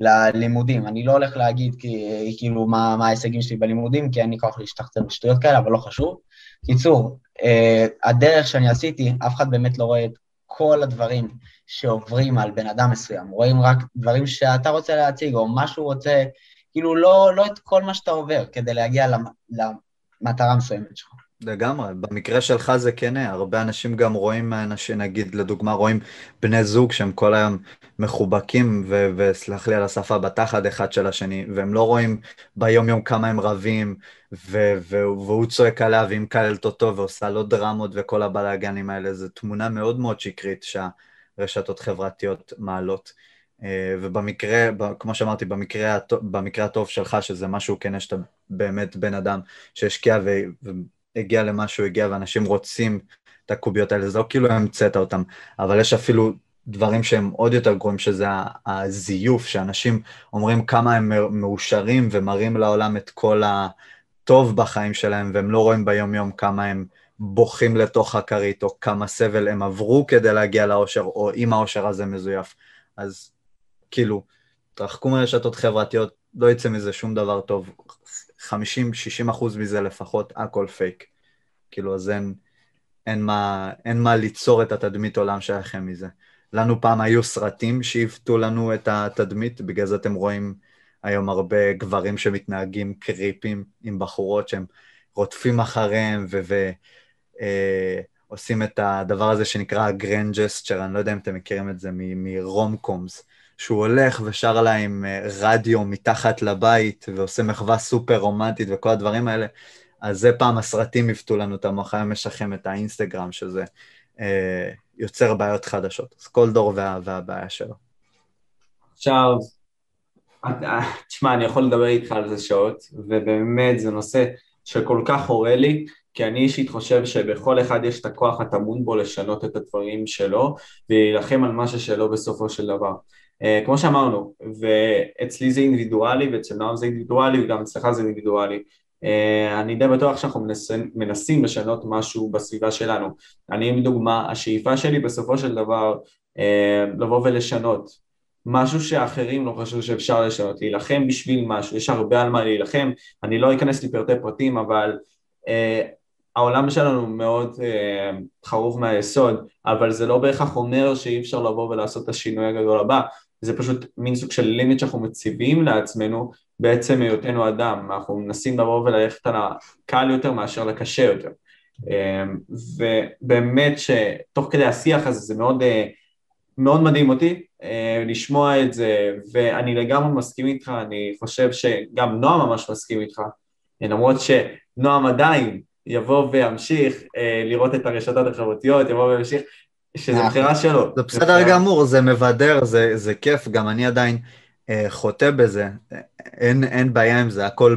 ללימודים. אני לא הולך להגיד כי, כאילו מה, מה ההישגים שלי בלימודים, כי אין לי כוח להשתחצר בשטויות כאלה, אבל לא חשוב. קיצור, אה, הדרך שאני עשיתי, אף אחד באמת לא רואה את כל הדברים שעוברים על בן אדם מסוים. רואים רק דברים שאתה רוצה להציג, או מה שהוא רוצה, כאילו לא, לא את כל מה שאתה עובר כדי להגיע למטרה מסוימת שלך. לגמרי, במקרה שלך זה כן, הרבה אנשים גם רואים, אנשים, נגיד לדוגמה רואים בני זוג שהם כל היום מחובקים, ו- וסלח לי על השפה, בתחת אחד של השני, והם לא רואים ביום יום כמה הם רבים, ו- ו- והוא צועק עליה והיא מקללת אותו ועושה לו דרמות וכל הבלאגנים האלה, זו תמונה מאוד מאוד שקרית שהרשתות חברתיות מעלות. אה, ובמקרה, כמו שאמרתי, במקרה, במקרה הטוב שלך, שזה משהו כן, שאתה באמת בן אדם שהשקיע ו... הגיע למה שהוא הגיע ואנשים רוצים את הקוביות האלה, זה לא כאילו המצאת אותם, אבל יש אפילו דברים שהם עוד יותר גרועים, שזה הזיוף, שאנשים אומרים כמה הם מאושרים ומראים לעולם את כל הטוב בחיים שלהם, והם לא רואים ביום-יום כמה הם בוכים לתוך הכרית, או כמה סבל הם עברו כדי להגיע לאושר, או אם האושר הזה מזויף. אז כאילו, תרחקו מרשתות חברתיות, לא יצא מזה שום דבר טוב. 50-60 אחוז מזה לפחות, הכל פייק. כאילו, אז אין, אין, מה, אין מה ליצור את התדמית עולם שלכם מזה. לנו פעם היו סרטים שעיוותו לנו את התדמית, בגלל זה אתם רואים היום הרבה גברים שמתנהגים קריפים עם בחורות שהם רודפים אחריהם ועושים אה, את הדבר הזה שנקרא grand gesture, אני לא יודע אם אתם מכירים את זה מ rom-coms. שהוא הולך ושר לה עם אה, רדיו מתחת לבית ועושה מחווה סופר רומנטית וכל הדברים האלה, אז זה פעם הסרטים עיוותו לנו את המוח, היום יש לכם את האינסטגרם שזה אה, יוצר בעיות חדשות. אז כל דור וה, והבעיה שלו. עכשיו, אה, תשמע, אני יכול לדבר איתך על זה שעות, ובאמת זה נושא שכל כך חורה לי, כי אני אישית חושב שבכל אחד יש את הכוח הטמון בו לשנות את הדברים שלו, ולהילחם על מה ששלו בסופו של דבר. Uh, כמו שאמרנו, ואצלי זה אינדיבידואלי ואצל נועם זה אינדיבידואלי וגם אצלך זה אינדיבידואלי. Uh, אני די בטוח שאנחנו מנסים, מנסים לשנות משהו בסביבה שלנו. אני עם דוגמה, השאיפה שלי בסופו של דבר uh, לבוא ולשנות משהו שאחרים לא חשבו שאפשר לשנות, להילחם בשביל משהו, יש הרבה על מה להילחם, אני לא אכנס לפרטי פרטים אבל uh, העולם שלנו מאוד uh, חרוב מהיסוד, אבל זה לא בהכרח אומר שאי אפשר לבוא ולעשות את השינוי הגדול הבא. זה פשוט מין סוג של לימיט שאנחנו מציבים לעצמנו בעצם היותנו אדם, אנחנו מנסים לבוא וללכת על הקל יותר מאשר לקשה יותר. ובאמת שתוך כדי השיח הזה זה מאוד, מאוד מדהים אותי לשמוע את זה, ואני לגמרי מסכים איתך, אני חושב שגם נועם ממש מסכים איתך, למרות שנועם עדיין יבוא וימשיך לראות את הרשתות החברתיות, יבוא וימשיך שזה בחירה שלו. זה בסדר גמור, זה מבדר, זה, זה כיף, גם אני עדיין אה, חוטא בזה, אין, אין בעיה עם זה, הכל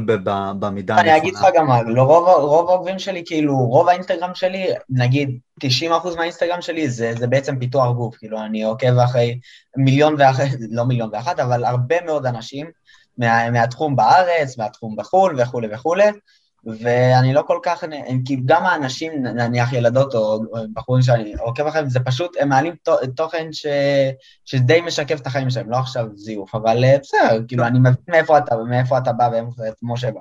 במידה הנכונה. אני אגיד לך גם מה, לא, רוב, רוב העוקבים שלי, כאילו, רוב האינסטגרם שלי, נגיד 90% מהאינסטגרם שלי זה, זה בעצם פיתוח גוף, כאילו, אני עוקב אחרי מיליון ואחת, לא מיליון ואחת, אבל הרבה מאוד אנשים מה, מהתחום בארץ, מהתחום בחו"ל וכולי וכולי. ואני לא כל כך, כי גם האנשים, נניח ילדות או בחורים שאני עוקב אחריהם, זה פשוט, הם מעלים תוכן ש, שדי משקף את החיים שלהם, לא עכשיו זיוף, אבל אה, בסדר, כאילו, אני מבין מאיפה אתה, מאיפה אתה בא ואיפה משה בא.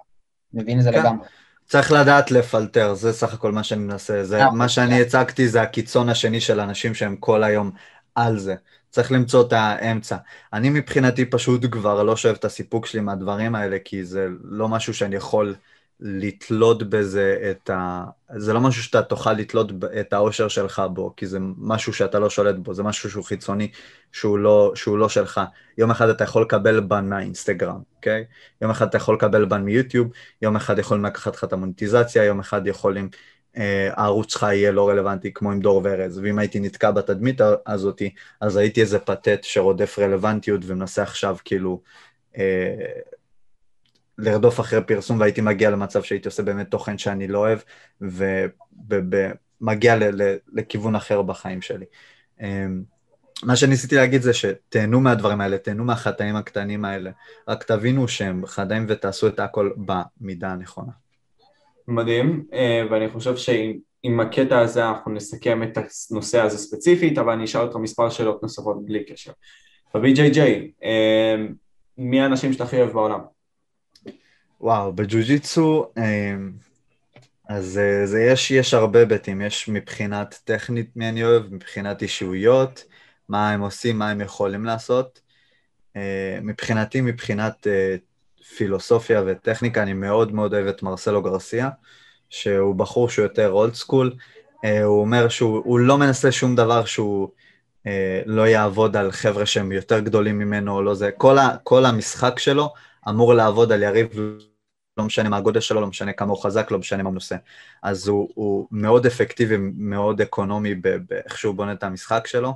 מבין את זה כן. לגמרי. צריך לדעת לפלטר, זה סך הכל מה שאני מנסה. זה, אה, מה שאני הצגתי זה הקיצון השני של אנשים שהם כל היום על זה. צריך למצוא את האמצע. אני מבחינתי פשוט כבר לא שואב את הסיפוק שלי מהדברים האלה, כי זה לא משהו שאני יכול... לתלות בזה את ה... זה לא משהו שאתה תוכל לתלות את האושר שלך בו, כי זה משהו שאתה לא שולט בו, זה משהו שהוא חיצוני, שהוא לא, שהוא לא שלך. יום אחד אתה יכול לקבל בן מהאינסטגרם, אוקיי? יום אחד אתה יכול לקבל בן מיוטיוב, יום אחד יכולים לקחת לך את המוניטיזציה, יום אחד יכולים... אה, הערוץ שלך יהיה לא רלוונטי כמו עם דור וארז, ואם הייתי נתקע בתדמית הזאתי, אז הייתי איזה פתט שרודף רלוונטיות ומנסה עכשיו כאילו... אה, לרדוף אחרי פרסום והייתי מגיע למצב שהייתי עושה באמת תוכן שאני לא אוהב ומגיע לכיוון אחר בחיים שלי. אמ, מה שניסיתי להגיד זה שתהנו מהדברים האלה, תהנו מהחטאים הקטנים האלה, רק תבינו שהם חטאים ותעשו את הכל במידה הנכונה. מדהים, אה, ואני חושב שעם הקטע הזה אנחנו נסכם את הנושא הזה ספציפית, אבל אני אשאל אותך מספר שאלות נוספות בלי קשר. ב-BJJ, אה, מי האנשים שאתה הכי אוהב בעולם? וואו, בג'ו-ג'יצו, אמ, אז אה, זה יש, יש הרבה היבטים, יש מבחינת טכנית מי אני אוהב, מבחינת אישיויות, מה הם עושים, מה הם יכולים לעשות. אה, מבחינתי, מבחינת אה, פילוסופיה וטכניקה, אני מאוד מאוד אוהב את מרסלו גרסיה, שהוא בחור שהוא יותר אולד סקול. הוא אומר שהוא לא מנסה שום דבר שהוא לא יעבוד על חבר'ה שהם יותר גדולים ממנו או לא זה. כל, ה, כל המשחק שלו אמור לעבוד על יריב לא משנה מה הגודל שלו, לא משנה כמה הוא חזק, לא משנה מה הוא. אז הוא, הוא מאוד אפקטיבי, מאוד אקונומי באיך שהוא בונה את המשחק שלו.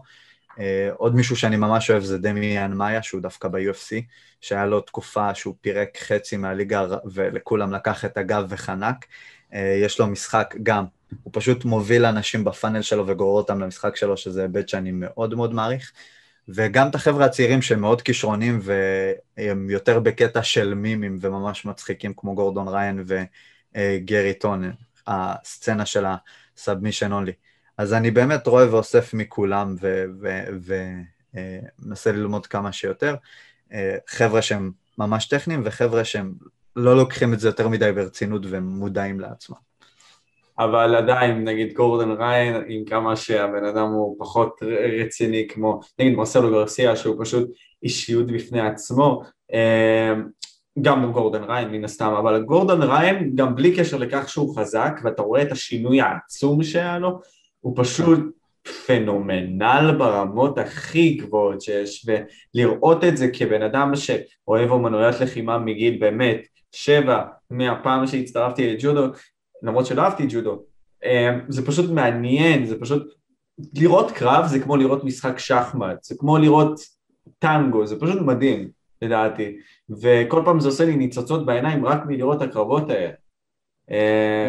Uh, עוד מישהו שאני ממש אוהב זה דמיאן מאיה, שהוא דווקא ב-UFC, שהיה לו תקופה שהוא פירק חצי מהליגה ולכולם לקח את הגב וחנק. Uh, יש לו משחק גם, הוא פשוט מוביל אנשים בפאנל שלו וגורר אותם למשחק שלו, שזה היבט שאני מאוד מאוד מעריך. וגם את החבר'ה הצעירים שהם מאוד כישרונים והם יותר בקטע של מימים וממש מצחיקים כמו גורדון ריין וגרי טון, הסצנה של הסאבמישן אונלי. אז אני באמת רואה ואוסף מכולם ומנסה ללמוד כמה שיותר. חבר'ה שהם ממש טכניים וחבר'ה שהם לא לוקחים את זה יותר מדי ברצינות ומודעים לעצמם. אבל עדיין, נגיד גורדון ריין, עם כמה שהבן אדם הוא פחות רציני, כמו נגיד מרסלו גרסיה, שהוא פשוט אישיות בפני עצמו, אמ, גם גורדון ריין מן הסתם, אבל גורדון ריין, גם בלי קשר לכך שהוא חזק, ואתה רואה את השינוי העצום שהיה לו, הוא פשוט פנומנל ברמות הכי גבוהות שיש, ולראות את זה כבן אדם שאוהב אומנויות לחימה מגיל באמת שבע, מהפעם שהצטרפתי לג'ודו, למרות שלא אהבתי ג'ודו, אמ, זה פשוט מעניין, זה פשוט, לראות קרב זה כמו לראות משחק שחמט, זה כמו לראות טנגו, זה פשוט מדהים לדעתי, וכל פעם זה עושה לי ניצוצות בעיניים רק מלראות הקרבות האלה. אמ,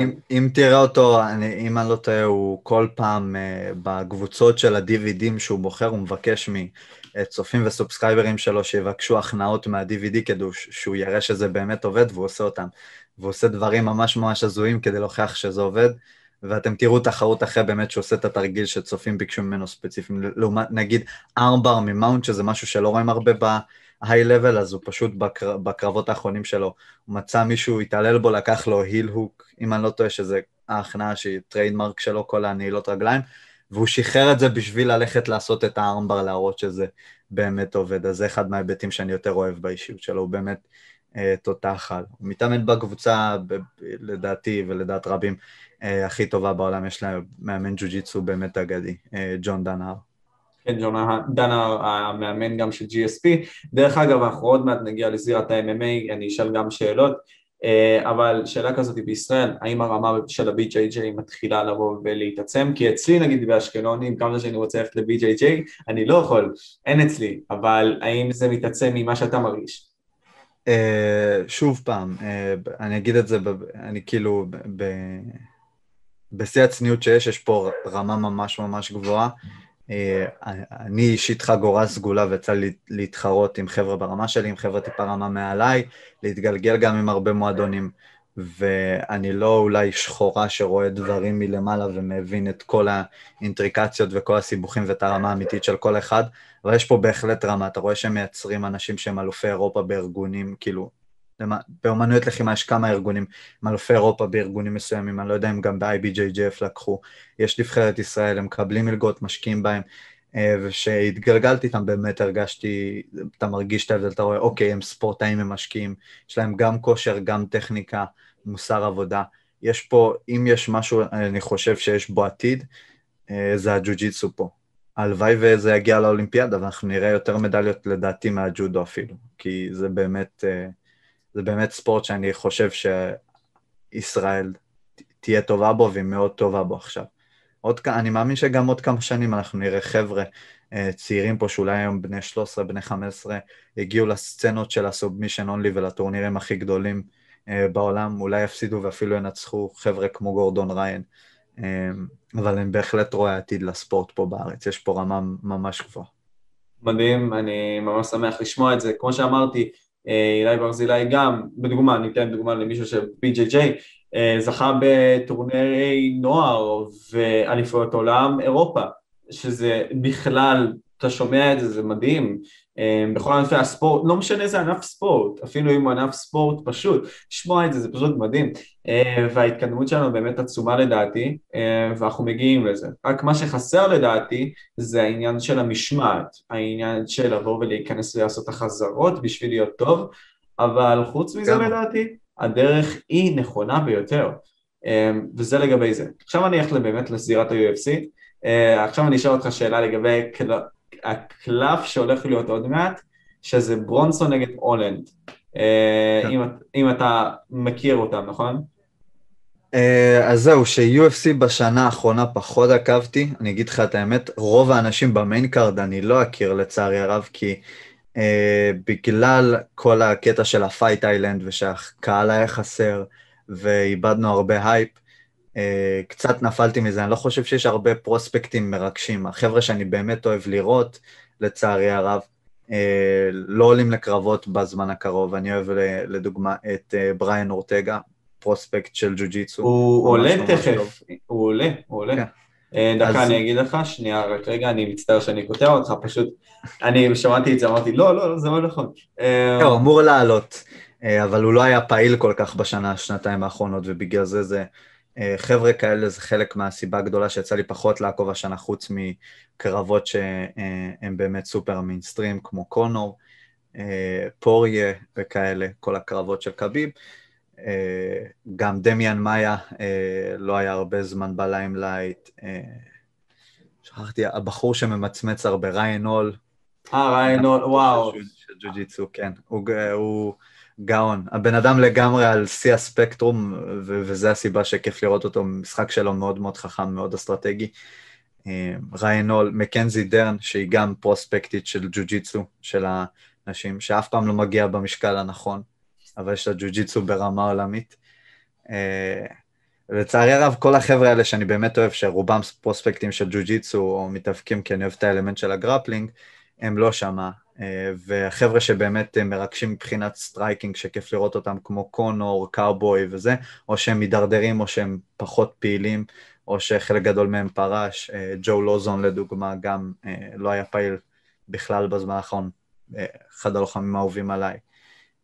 אם, אם תראה אותו, אני, אם אני לא טועה, הוא כל פעם uh, בקבוצות של ה-DVDים שהוא בוחר, הוא מבקש מצופים וסאבסקרייברים שלו שיבקשו הכנעות מה-DVD כדי שהוא יראה שזה באמת עובד והוא עושה אותם. והוא עושה דברים ממש ממש הזויים כדי להוכיח שזה עובד, ואתם תראו תחרות אחרי באמת שהוא עושה את התרגיל שצופים ביקשו ממנו ספציפיים, לעומת נגיד armbar מ mount, שזה משהו שלא רואים הרבה ב high-level, אז הוא פשוט בקר... בקרבות האחרונים שלו, הוא מצא מישהו, התעלל בו, לקח לו heel hook, אם אני לא טועה שזה ההכנעה שהיא trademark שלו, כל הנעילות רגליים, והוא שחרר את זה בשביל ללכת לעשות את הארמבר, להראות שזה באמת עובד, אז זה אחד מההיבטים שאני יותר אוהב באישיות שלו, הוא באמת אה, תותח על. הוא מתאמן בקבוצה, לדעתי ולדעת רבים, אה, הכי טובה בעולם, יש להם מאמן ג'ו-ג'יצו באמת אגדי, אה, ג'ון דנהר. כן, ג'ון דנהר המאמן גם של GSP. דרך אגב, אנחנו עוד מעט נגיע לזירת ה-MMA, אני אשאל גם שאלות, אה, אבל שאלה כזאת בישראל, האם הרמה של ה-BJJ מתחילה לבוא ולהתעצם? כי אצלי נגיד באשקלון, עם כמה שאני רוצה ללכת ל-BJJ, אני לא יכול, אין אצלי, אבל האם זה מתעצם ממה שאתה מרגיש? שוב פעם, אני אגיד את זה, אני כאילו, בשיא הצניעות שיש, יש פה רמה ממש ממש גבוהה. אה, אני אישית חגורה סגולה ויצא לי להתחרות עם חבר'ה ברמה שלי, עם חבר'ה טיפה רמה מעליי, להתגלגל גם עם הרבה מועדונים, ואני לא אולי שחורה שרואה דברים מלמעלה ומבין את כל האינטריקציות וכל הסיבוכים ואת הרמה האמיתית של כל אחד, אבל יש פה בהחלט רמה, אתה רואה שהם מייצרים אנשים שהם אלופי אירופה בארגונים, כאילו, באומנויות לחימה יש כמה ארגונים, עם אלופי אירופה בארגונים מסוימים, אני לא יודע אם גם ב-IBJJF לקחו, יש נבחרת ישראל, הם מקבלים מלגות, משקיעים בהם, אה, וכשהתגלגלתי איתם באמת הרגשתי, אתה מרגיש את ההבדל, אתה רואה, אוקיי, הם ספורטאים, הם משקיעים, יש להם גם כושר, גם טכניקה, מוסר עבודה. יש פה, אם יש משהו, אני חושב שיש בו עתיד, אה, זה הג'ו-ג'יצו פה. הלוואי וזה יגיע לאולימפיאדה, ואנחנו נראה יותר מדליות לדעתי מהג'ודו אפילו, כי זה באמת... Uh, זה באמת ספורט שאני חושב שישראל תהיה טובה בו והיא מאוד טובה בו עכשיו. עוד, אני מאמין שגם עוד כמה שנים אנחנו נראה חבר'ה אה, צעירים פה שאולי היום בני 13, בני 15, יגיעו לסצנות של הסובמישן אונלי ולטורנירים הכי גדולים אה, בעולם, אולי יפסידו ואפילו ינצחו חבר'ה כמו גורדון ריין, אה, אבל אני בהחלט רואה עתיד לספורט פה בארץ, יש פה רמה ממש גבוהה. מדהים, אני ממש שמח לשמוע את זה. כמו שאמרתי, אילי ברזילי גם, בדוגמה, אני אתן דוגמה למישהו ש-BJJ אה, זכה בטורנירי נוער ואליפויות עולם אירופה, שזה בכלל, אתה שומע את זה, זה מדהים, אה, בכל ענפי הספורט, לא משנה איזה ענף ספורט, אפילו אם הוא ענף ספורט פשוט, לשמוע את זה זה פשוט מדהים, וההתקדמות שלנו באמת עצומה לדעתי, ואנחנו מגיעים לזה. רק מה שחסר לדעתי זה העניין של המשמעת, העניין של לבוא ולהיכנס ולעשות החזרות בשביל להיות טוב, אבל חוץ מזה לדעתי, הדרך היא נכונה ביותר, וזה לגבי זה. עכשיו אני אלך באמת לסדרת ה-UFC, עכשיו אני אשאל אותך שאלה לגבי הקלף שהולך להיות עוד מעט, שזה ברונסון נגד הולנד. כן. אם, אם אתה מכיר אותם, נכון? אה, אז זהו, ש-UFC בשנה האחרונה פחות עקבתי, אני אגיד לך את האמת, רוב האנשים ב main card אני לא אכיר לצערי הרב, כי אה, בגלל כל הקטע של ה Fight Island ושהקהל היה חסר ואיבדנו הרבה הייפ, קצת נפלתי מזה, אני לא חושב שיש הרבה פרוספקטים מרגשים. החבר'ה שאני באמת אוהב לראות, לצערי הרב, אה, לא עולים לקרבות בזמן הקרוב. אני אוהב לדוגמה את בריאן אורטגה, prospect של ג'ו-ג'יצו. הוא עולה תכף, הוא עולה, הוא עולה. כן. אה, דקה, אני אגיד לך, שנייה, רק רגע, אני מצטער שאני קוטע אותך, פשוט, אני שמעתי את זה, אמרתי, לא, לא, זה לא נכון. אה, הוא אמור לעלות, אה, אבל הוא לא היה פעיל כל כך בשנה, שנתיים האחרונות, ובגלל זה זה... חבר'ה כאלה זה חלק מהסיבה הגדולה שיצא לי פחות לעקוב השנה, חוץ מקרבות שהם באמת סופר מיינסטרים, כמו קונור, פוריה וכאלה, כל הקרבות של קביב. אה, גם דמיאן מאיה אה, לא היה הרבה זמן ב limelight. אה, שכחתי, הבחור שממצמץ הרבה, ריאן הול. אה, ריאן הול, וואו. של ג'ו-ג'יצו, כן. הוא גאון. הבן אדם לגמרי על שיא הספקטרום, וזו הסיבה שכיף לראות אותו. משחק שלו מאוד מאוד חכם, מאוד אסטרטגי. ריאן הול, מקנזי דרן, שהיא גם פרוספקטית של ג'ו-ג'יצו, של האנשים, שאף פעם לא מגיע במשקל הנכון. אבל יש לה ג'ו-ג'יצו ברמה עולמית. אה, לצערי הרב, כל החבר'ה האלה שאני באמת אוהב, שרובם פרוספקטים של ג'ו-ג'יצו, או מתאבקים כי אני אוהב את האלמנט של ה grappling, הם לא שמה. אה, והחבר'ה שבאמת מרגשים מבחינת striking, שכיף לראות אותם, כמו קונור, קאובוי וזה, או שהם מידרדרים או שהם פחות פעילים, או שחלק גדול מהם פרש. אה, ג'ו לוזון לדוגמה, גם לא היה פעיל בכלל בזמן האחרון, אחד הלוחמים האהובים עליי.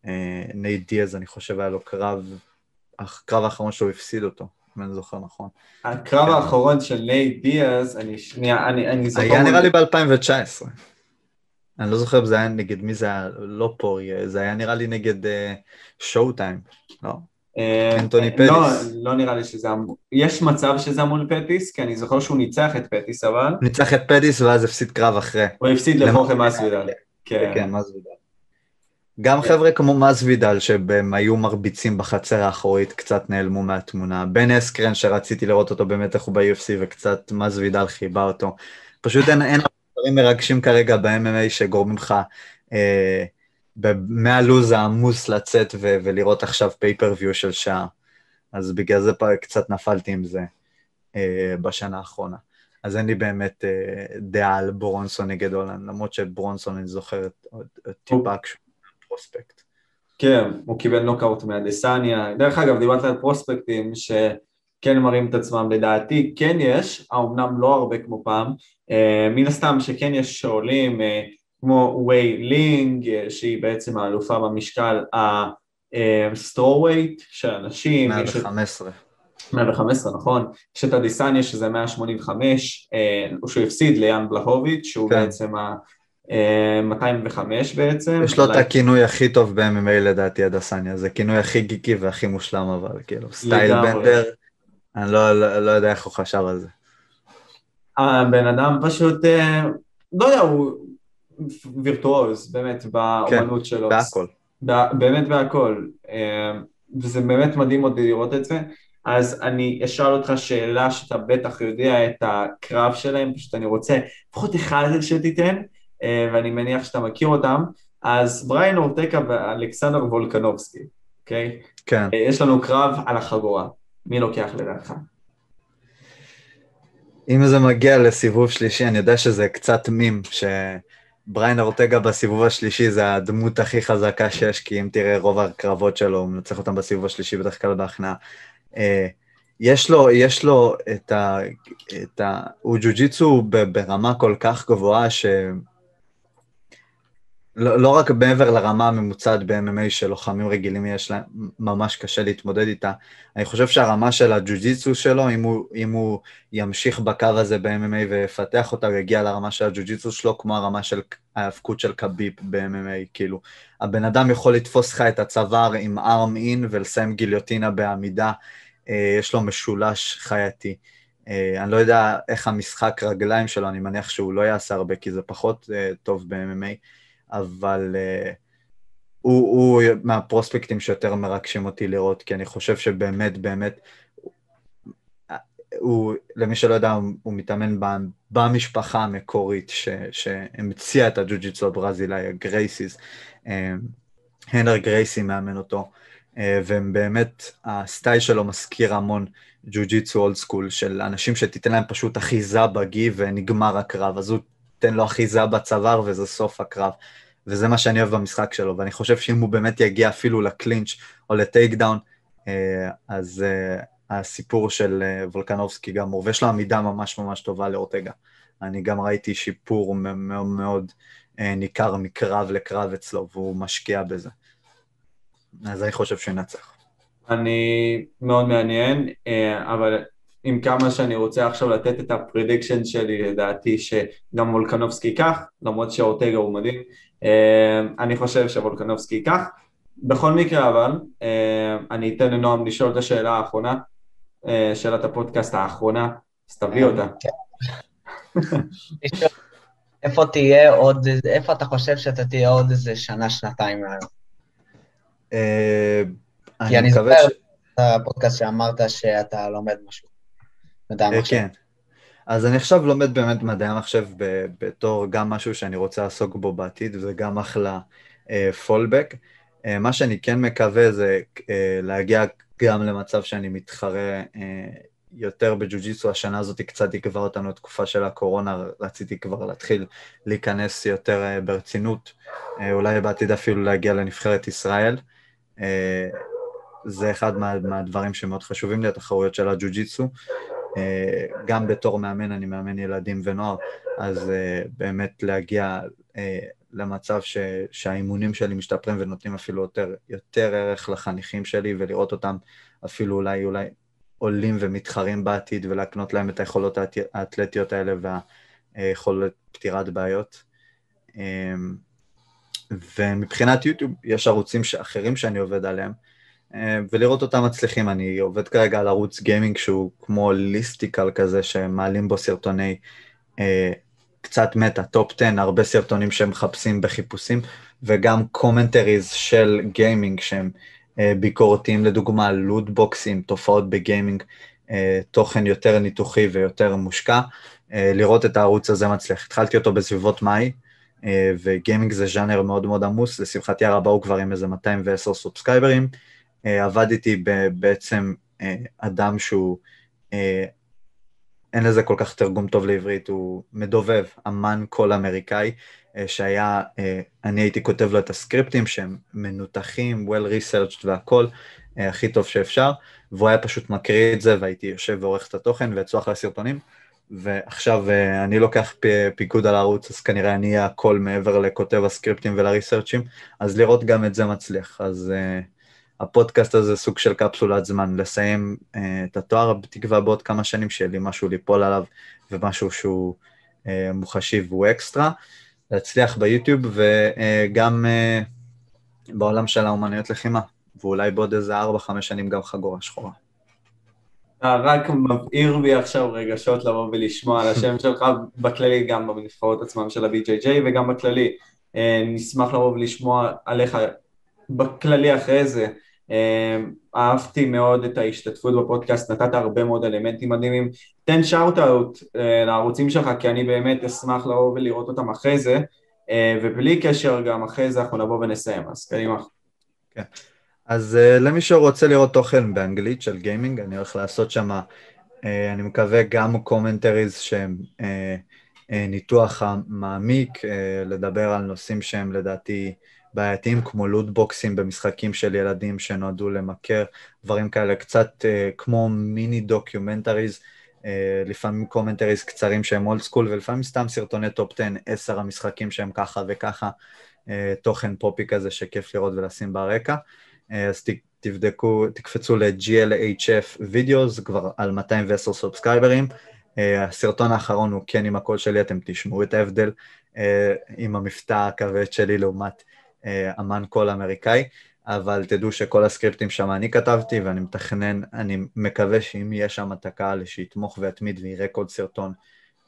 אה, נייט דיאז, אני חושב, היה לו קרב, הקרב האחרון שהוא הפסיד אותו, אם אני זוכר נכון. הקרב. האחרון של נייט דיאז, אני שנייה, אני, אני זוכר... היה נראה לי ב-2019. אני לא זוכר אם זה היה נגד מי זה היה, לא פורי, זה היה נראה לי נגד שואו uh, טיים, לא? אה, אנטוני לא, פטיס. לא נראה לי שזה אמור, יש מצב שזה אמור לפטיס, כי אני זוכר שהוא ניצח את פטיס אבל, ניצח את פדיס ואז הפסיד קרב אחרי. הוא הפסיד לחוכם מסוידל. כן. כן, מסוידל. גם חבר'ה כמו מסוידל שהם היו מרביצים בחצר האחורית קצת נעלמו מהתמונה. בן אסקרן שרציתי לראות אותו איך הוא ב-UFC וקצת מסוידל חיבה אותו. פשוט אין, אין דברים מרגשים כרגע ב-MMA שגורמים לך אה, מהלו"ז העמוס לצאת ו- ולראות עכשיו פייפריוויו של שעה. אז בגלל זה קצת נפלתי עם זה אה, בשנה האחרונה. אז אין לי באמת אה, דעה על ברונסון נגד הולנד, למרות שברונסון אני זוכר את- עוד- טיפה כשהוא פרוספקט. כן, הוא קיבל נוקאוט מהדסניה. דרך אגב, דיברת על פרוספקטים שכן מראים את עצמם, לדעתי כן יש, האומנם לא הרבה כמו פעם. אה, מן הסתם שכן יש שעולים אה, כמו ווי לינג, אה, שהיא בעצם האלופה במשקל ה strawweight של את- 115. 115, נכון. יש את אדיסניה שזה 185, אה, שהוא הפסיד ליאן בלהוביץ', שהוא כן. בעצם ה... אה, 205 בעצם. יש לו את הכינוי הכי טוב ב-MMA לדעתי, אדסניה, זה כינוי הכי גיקי והכי מושלם אבל, כאילו, Stylebender, אני לא, לא, לא יודע איך הוא חשב על זה. הבן אדם פשוט, אה, לא יודע, הוא וירטואוז, באמת, באומנות שלו. בהכל. ב- באמת בהכל. אה, וזה באמת מדהים אותי לראות את זה. אז אני אשאל אותך שאלה שאתה בטח יודע את הקרב שלהם, פשוט אני רוצה לפחות אחד שתיתן, אה, ואני מניח שאתה מכיר אותם. אז בריין אורטקה ואלכסנדר וולקנובסקי, אוקיי? כן. אה, יש לנו קרב על החגורה. מי לוקח לדעתך? אם זה מגיע לסיבוב שלישי, אני יודע שזה קצת מים, שבריין אורטגה בסיבוב השלישי זה הדמות הכי חזקה שיש, כי אם תראה רוב הקרבות שלו, הוא מנצח אותם בסיבוב השלישי בדרך כלל בהכנעה. אה, יש לו, יש לו את ה... את ה הוא ג'ו-ג'יצו ברמה כל כך גבוהה, ש... לא, לא רק מעבר לרמה הממוצעת ב-MMA שלוחמים רגילים יש להם, ממש קשה להתמודד איתה. אני חושב שהרמה של הג'ו-ג'יצו שלו, אם הוא, אם הוא ימשיך בקו הזה ב-MMA ויפתח אותה, הוא יגיע לרמה של הג'ו-ג'יצו שלו, כמו הרמה של ההאבקות של קביב ב-MMA, כאילו. הבן אדם יכול לתפוס לך את הצוואר עם ארם אין ולסיים גיליוטינה בעמידה, אה, יש לו משולש חייתי. אה, אני לא יודע איך המשחק רגליים שלו, אני מניח שהוא לא יעשה הרבה, כי זה פחות אה, טוב ב-MMA, אבל אה, הוא, הוא מהפרוספקטים שיותר מרגשים אותי לראות, כי אני חושב שבאמת, באמת, הוא, למי שלא יודע, הוא, הוא מתאמן ב, במשפחה המקורית ש, שהמציאה את הג'ו-ג'יצו הברזילאי, הגרייסיס. אה, הנר גרייסי מאמן אותו, אה, ובאמת הסטייל שלו מזכיר המון ג'ו-ג'יצו אולד סקול, של אנשים שתיתן להם פשוט אחיזה בגי ונגמר הקרב, אז הוא תן לו אחיזה בצוואר וזה סוף הקרב. וזה מה שאני אוהב במשחק שלו, ואני חושב שאם הוא באמת יגיע אפילו ל clinch או ל take down, אה, אז אה, הסיפור של אה, וולקנובסקי גמור, ויש לו עמידה ממש ממש טובה לאורטגה. אני גם ראיתי שיפור מאוד מאוד ניכר מקרב לקרב אצלו, והוא משקיע בזה. אז אני חושב שהוא ינצח. אני מאוד מעניין, אבל עם כמה שאני רוצה עכשיו לתת את ה prediction שלי, לדעתי שגם וולקנובסקי ייקח, למרות שאורטגה הוא מדהים, אה, אני חושב שוולקנובסקי ייקח. בכל מקרה אבל, אה, אני אתן לנועם לשאול את השאלה האחרונה, אה, שאלת הפודקאסט האחרונה, אז תביא אותה. לשאול, איפה תהיה עוד, איפה אתה חושב שאתה תהיה עוד איזה שנה, שנתיים מהיום? כי אני זוכר ש- את הפודקאסט שאמרת שאתה לומד משהו. מדעי אה, המחשב. כן. אז אני עכשיו לומד באמת מדעי המחשב ב- בתור גם משהו שאני רוצה לעסוק בו בעתיד, וגם אחלה פולבק. מה שאני כן מקווה זה אה, להגיע גם למצב שאני מתחרה אה, יותר בג'ו-ג'יצו, השנה הזאת קצת עיכבה אותנו תקופה של הקורונה, רציתי כבר להתחיל להיכנס יותר אה, ברצינות, אה, אולי בעתיד אפילו להגיע לנבחרת ישראל. אה, זה אחד מה, מהדברים שמאוד חשובים לי, התחרויות של הג'ו-ג'יצו. אה, גם בתור מאמן, אני מאמן ילדים ונוער, אז אה, באמת להגיע אה, למצב ש, שהאימונים שלי משתפרים ונותנים אפילו יותר, יותר ערך לחניכים שלי ולראות אותם אפילו אולי, אולי עולים ומתחרים בעתיד ולהקנות להם את היכולות האת- האתלטיות האלה והיכולת פתירת בעיות. ומבחינת יוטיוב, יש ערוצים אחרים שאני עובד עליהם, ולראות אותם מצליחים. אני עובד כרגע על ערוץ גיימינג שהוא כמו listicle כזה, שמעלים בו סרטוני אה, קצת meta, top 10, הרבה סרטונים שהם מחפשים בחיפושים, וגם commentaries של גיימינג שהם אה, ביקורתיים, לדוגמה לוטבוקסים, תופעות בגיימינג, אה, תוכן יותר ניתוחי ויותר מושקע. אה, לראות את הערוץ הזה מצליח. התחלתי אותו בסביבות מאי, אה, וגיימינג זה ז'אנר מאוד מאוד עמוס, לשמחתי הרבה הוא כבר עם איזה 210 סובסקייברים. אה, עבדתי בעצם אדם שהוא, אין לזה כל כך תרגום טוב לעברית, הוא מדובב, אמן קול אמריקאי, שהיה, אני הייתי כותב לו את הסקריפטים שהם מנותחים, well researched והכל, הכי טוב שאפשר, והוא היה פשוט מקריא את זה והייתי יושב ועורך את התוכן ואצלוח לסרטונים. ועכשיו אה, אני לוקח פיקוד על הערוץ, אז כנראה אני אהיה הכל מעבר לכותב הסקריפטים ולריסרצ'ים, אז לראות גם את זה מצליח. אז uh, הפודקאסט הזה סוג של קפסולת זמן, לסיים uh, את התואר, בתקווה בעוד כמה שנים שיהיה לי משהו ליפול עליו, ומשהו שהוא uh, מוחשי והוא אקסטרה, להצליח ביוטיוב, וגם uh, בעולם של האומנויות לחימה, ואולי בעוד איזה 4-5 שנים גם חגורה שחורה. אתה רק מבעיר בי עכשיו רגשות לבוא ולשמוע על השם שלך, בכללי גם בנבחרות עצמם של ה-BJJ וגם בכללי. אה, נשמח לבוא ולשמוע עליך בכללי אחרי זה. אה, אהבתי מאוד את ההשתתפות בפודקאסט, נתת הרבה מאוד אלמנטים מדהימים. תן שאוט-אוט אה, לערוצים שלך, כי אני באמת אשמח לבוא ולראות אותם אחרי זה, ובלי קשר גם אחרי זה אנחנו נבוא ונסיים, אז קדימה. כן. אז אה, למי שרוצה לראות תוכן באנגלית של גיימינג, אני הולך לעשות שם, אני מקווה גם commentaries שהם ניתוח מעמיק, אה, לדבר על נושאים שהם לדעתי בעייתיים, כמו לוטבוקסים במשחקים של ילדים שנועדו למכר, דברים כאלה, קצת אה, כמו mini documentaries, אה, לפעמים commentaries קצרים שהם old school, ולפעמים סתם סרטוני top 10, 10 המשחקים שהם ככה וככה, אה, תוכן פופי כזה שכיף לראות ולשים ברקע. אז תבדקו, תקפצו ל-GLHF Videos, כבר על 210 סובסקייברים. הסרטון האחרון הוא כן עם הקול שלי, אתם תשמעו את ההבדל אה, עם המבטא הכבד שלי לעומת אמן קול אמריקאי, אבל תדעו שכל הסקריפטים שם אני כתבתי ואני מתכנן, אני מקווה שאם יהיה שם את הקהל שיתמוך ויתמיד ויראה כל סרטון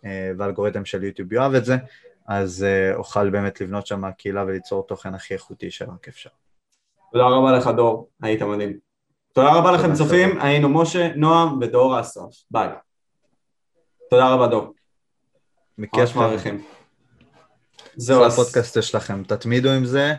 אה, ואלגוריתם של יוטיוב יאהב את זה, אז אוכל באמת לבנות שם קהילה וליצור תוכן הכי איכותי שרק אפשר. תודה רבה לך דור, היית מדהים. תודה רבה לכם צופים, היינו משה, נועם ודור אסרף, ביי. תודה רבה דור. מכיף מעריכים. זהו. זה הפודקאסט שלכם, תתמידו עם זה.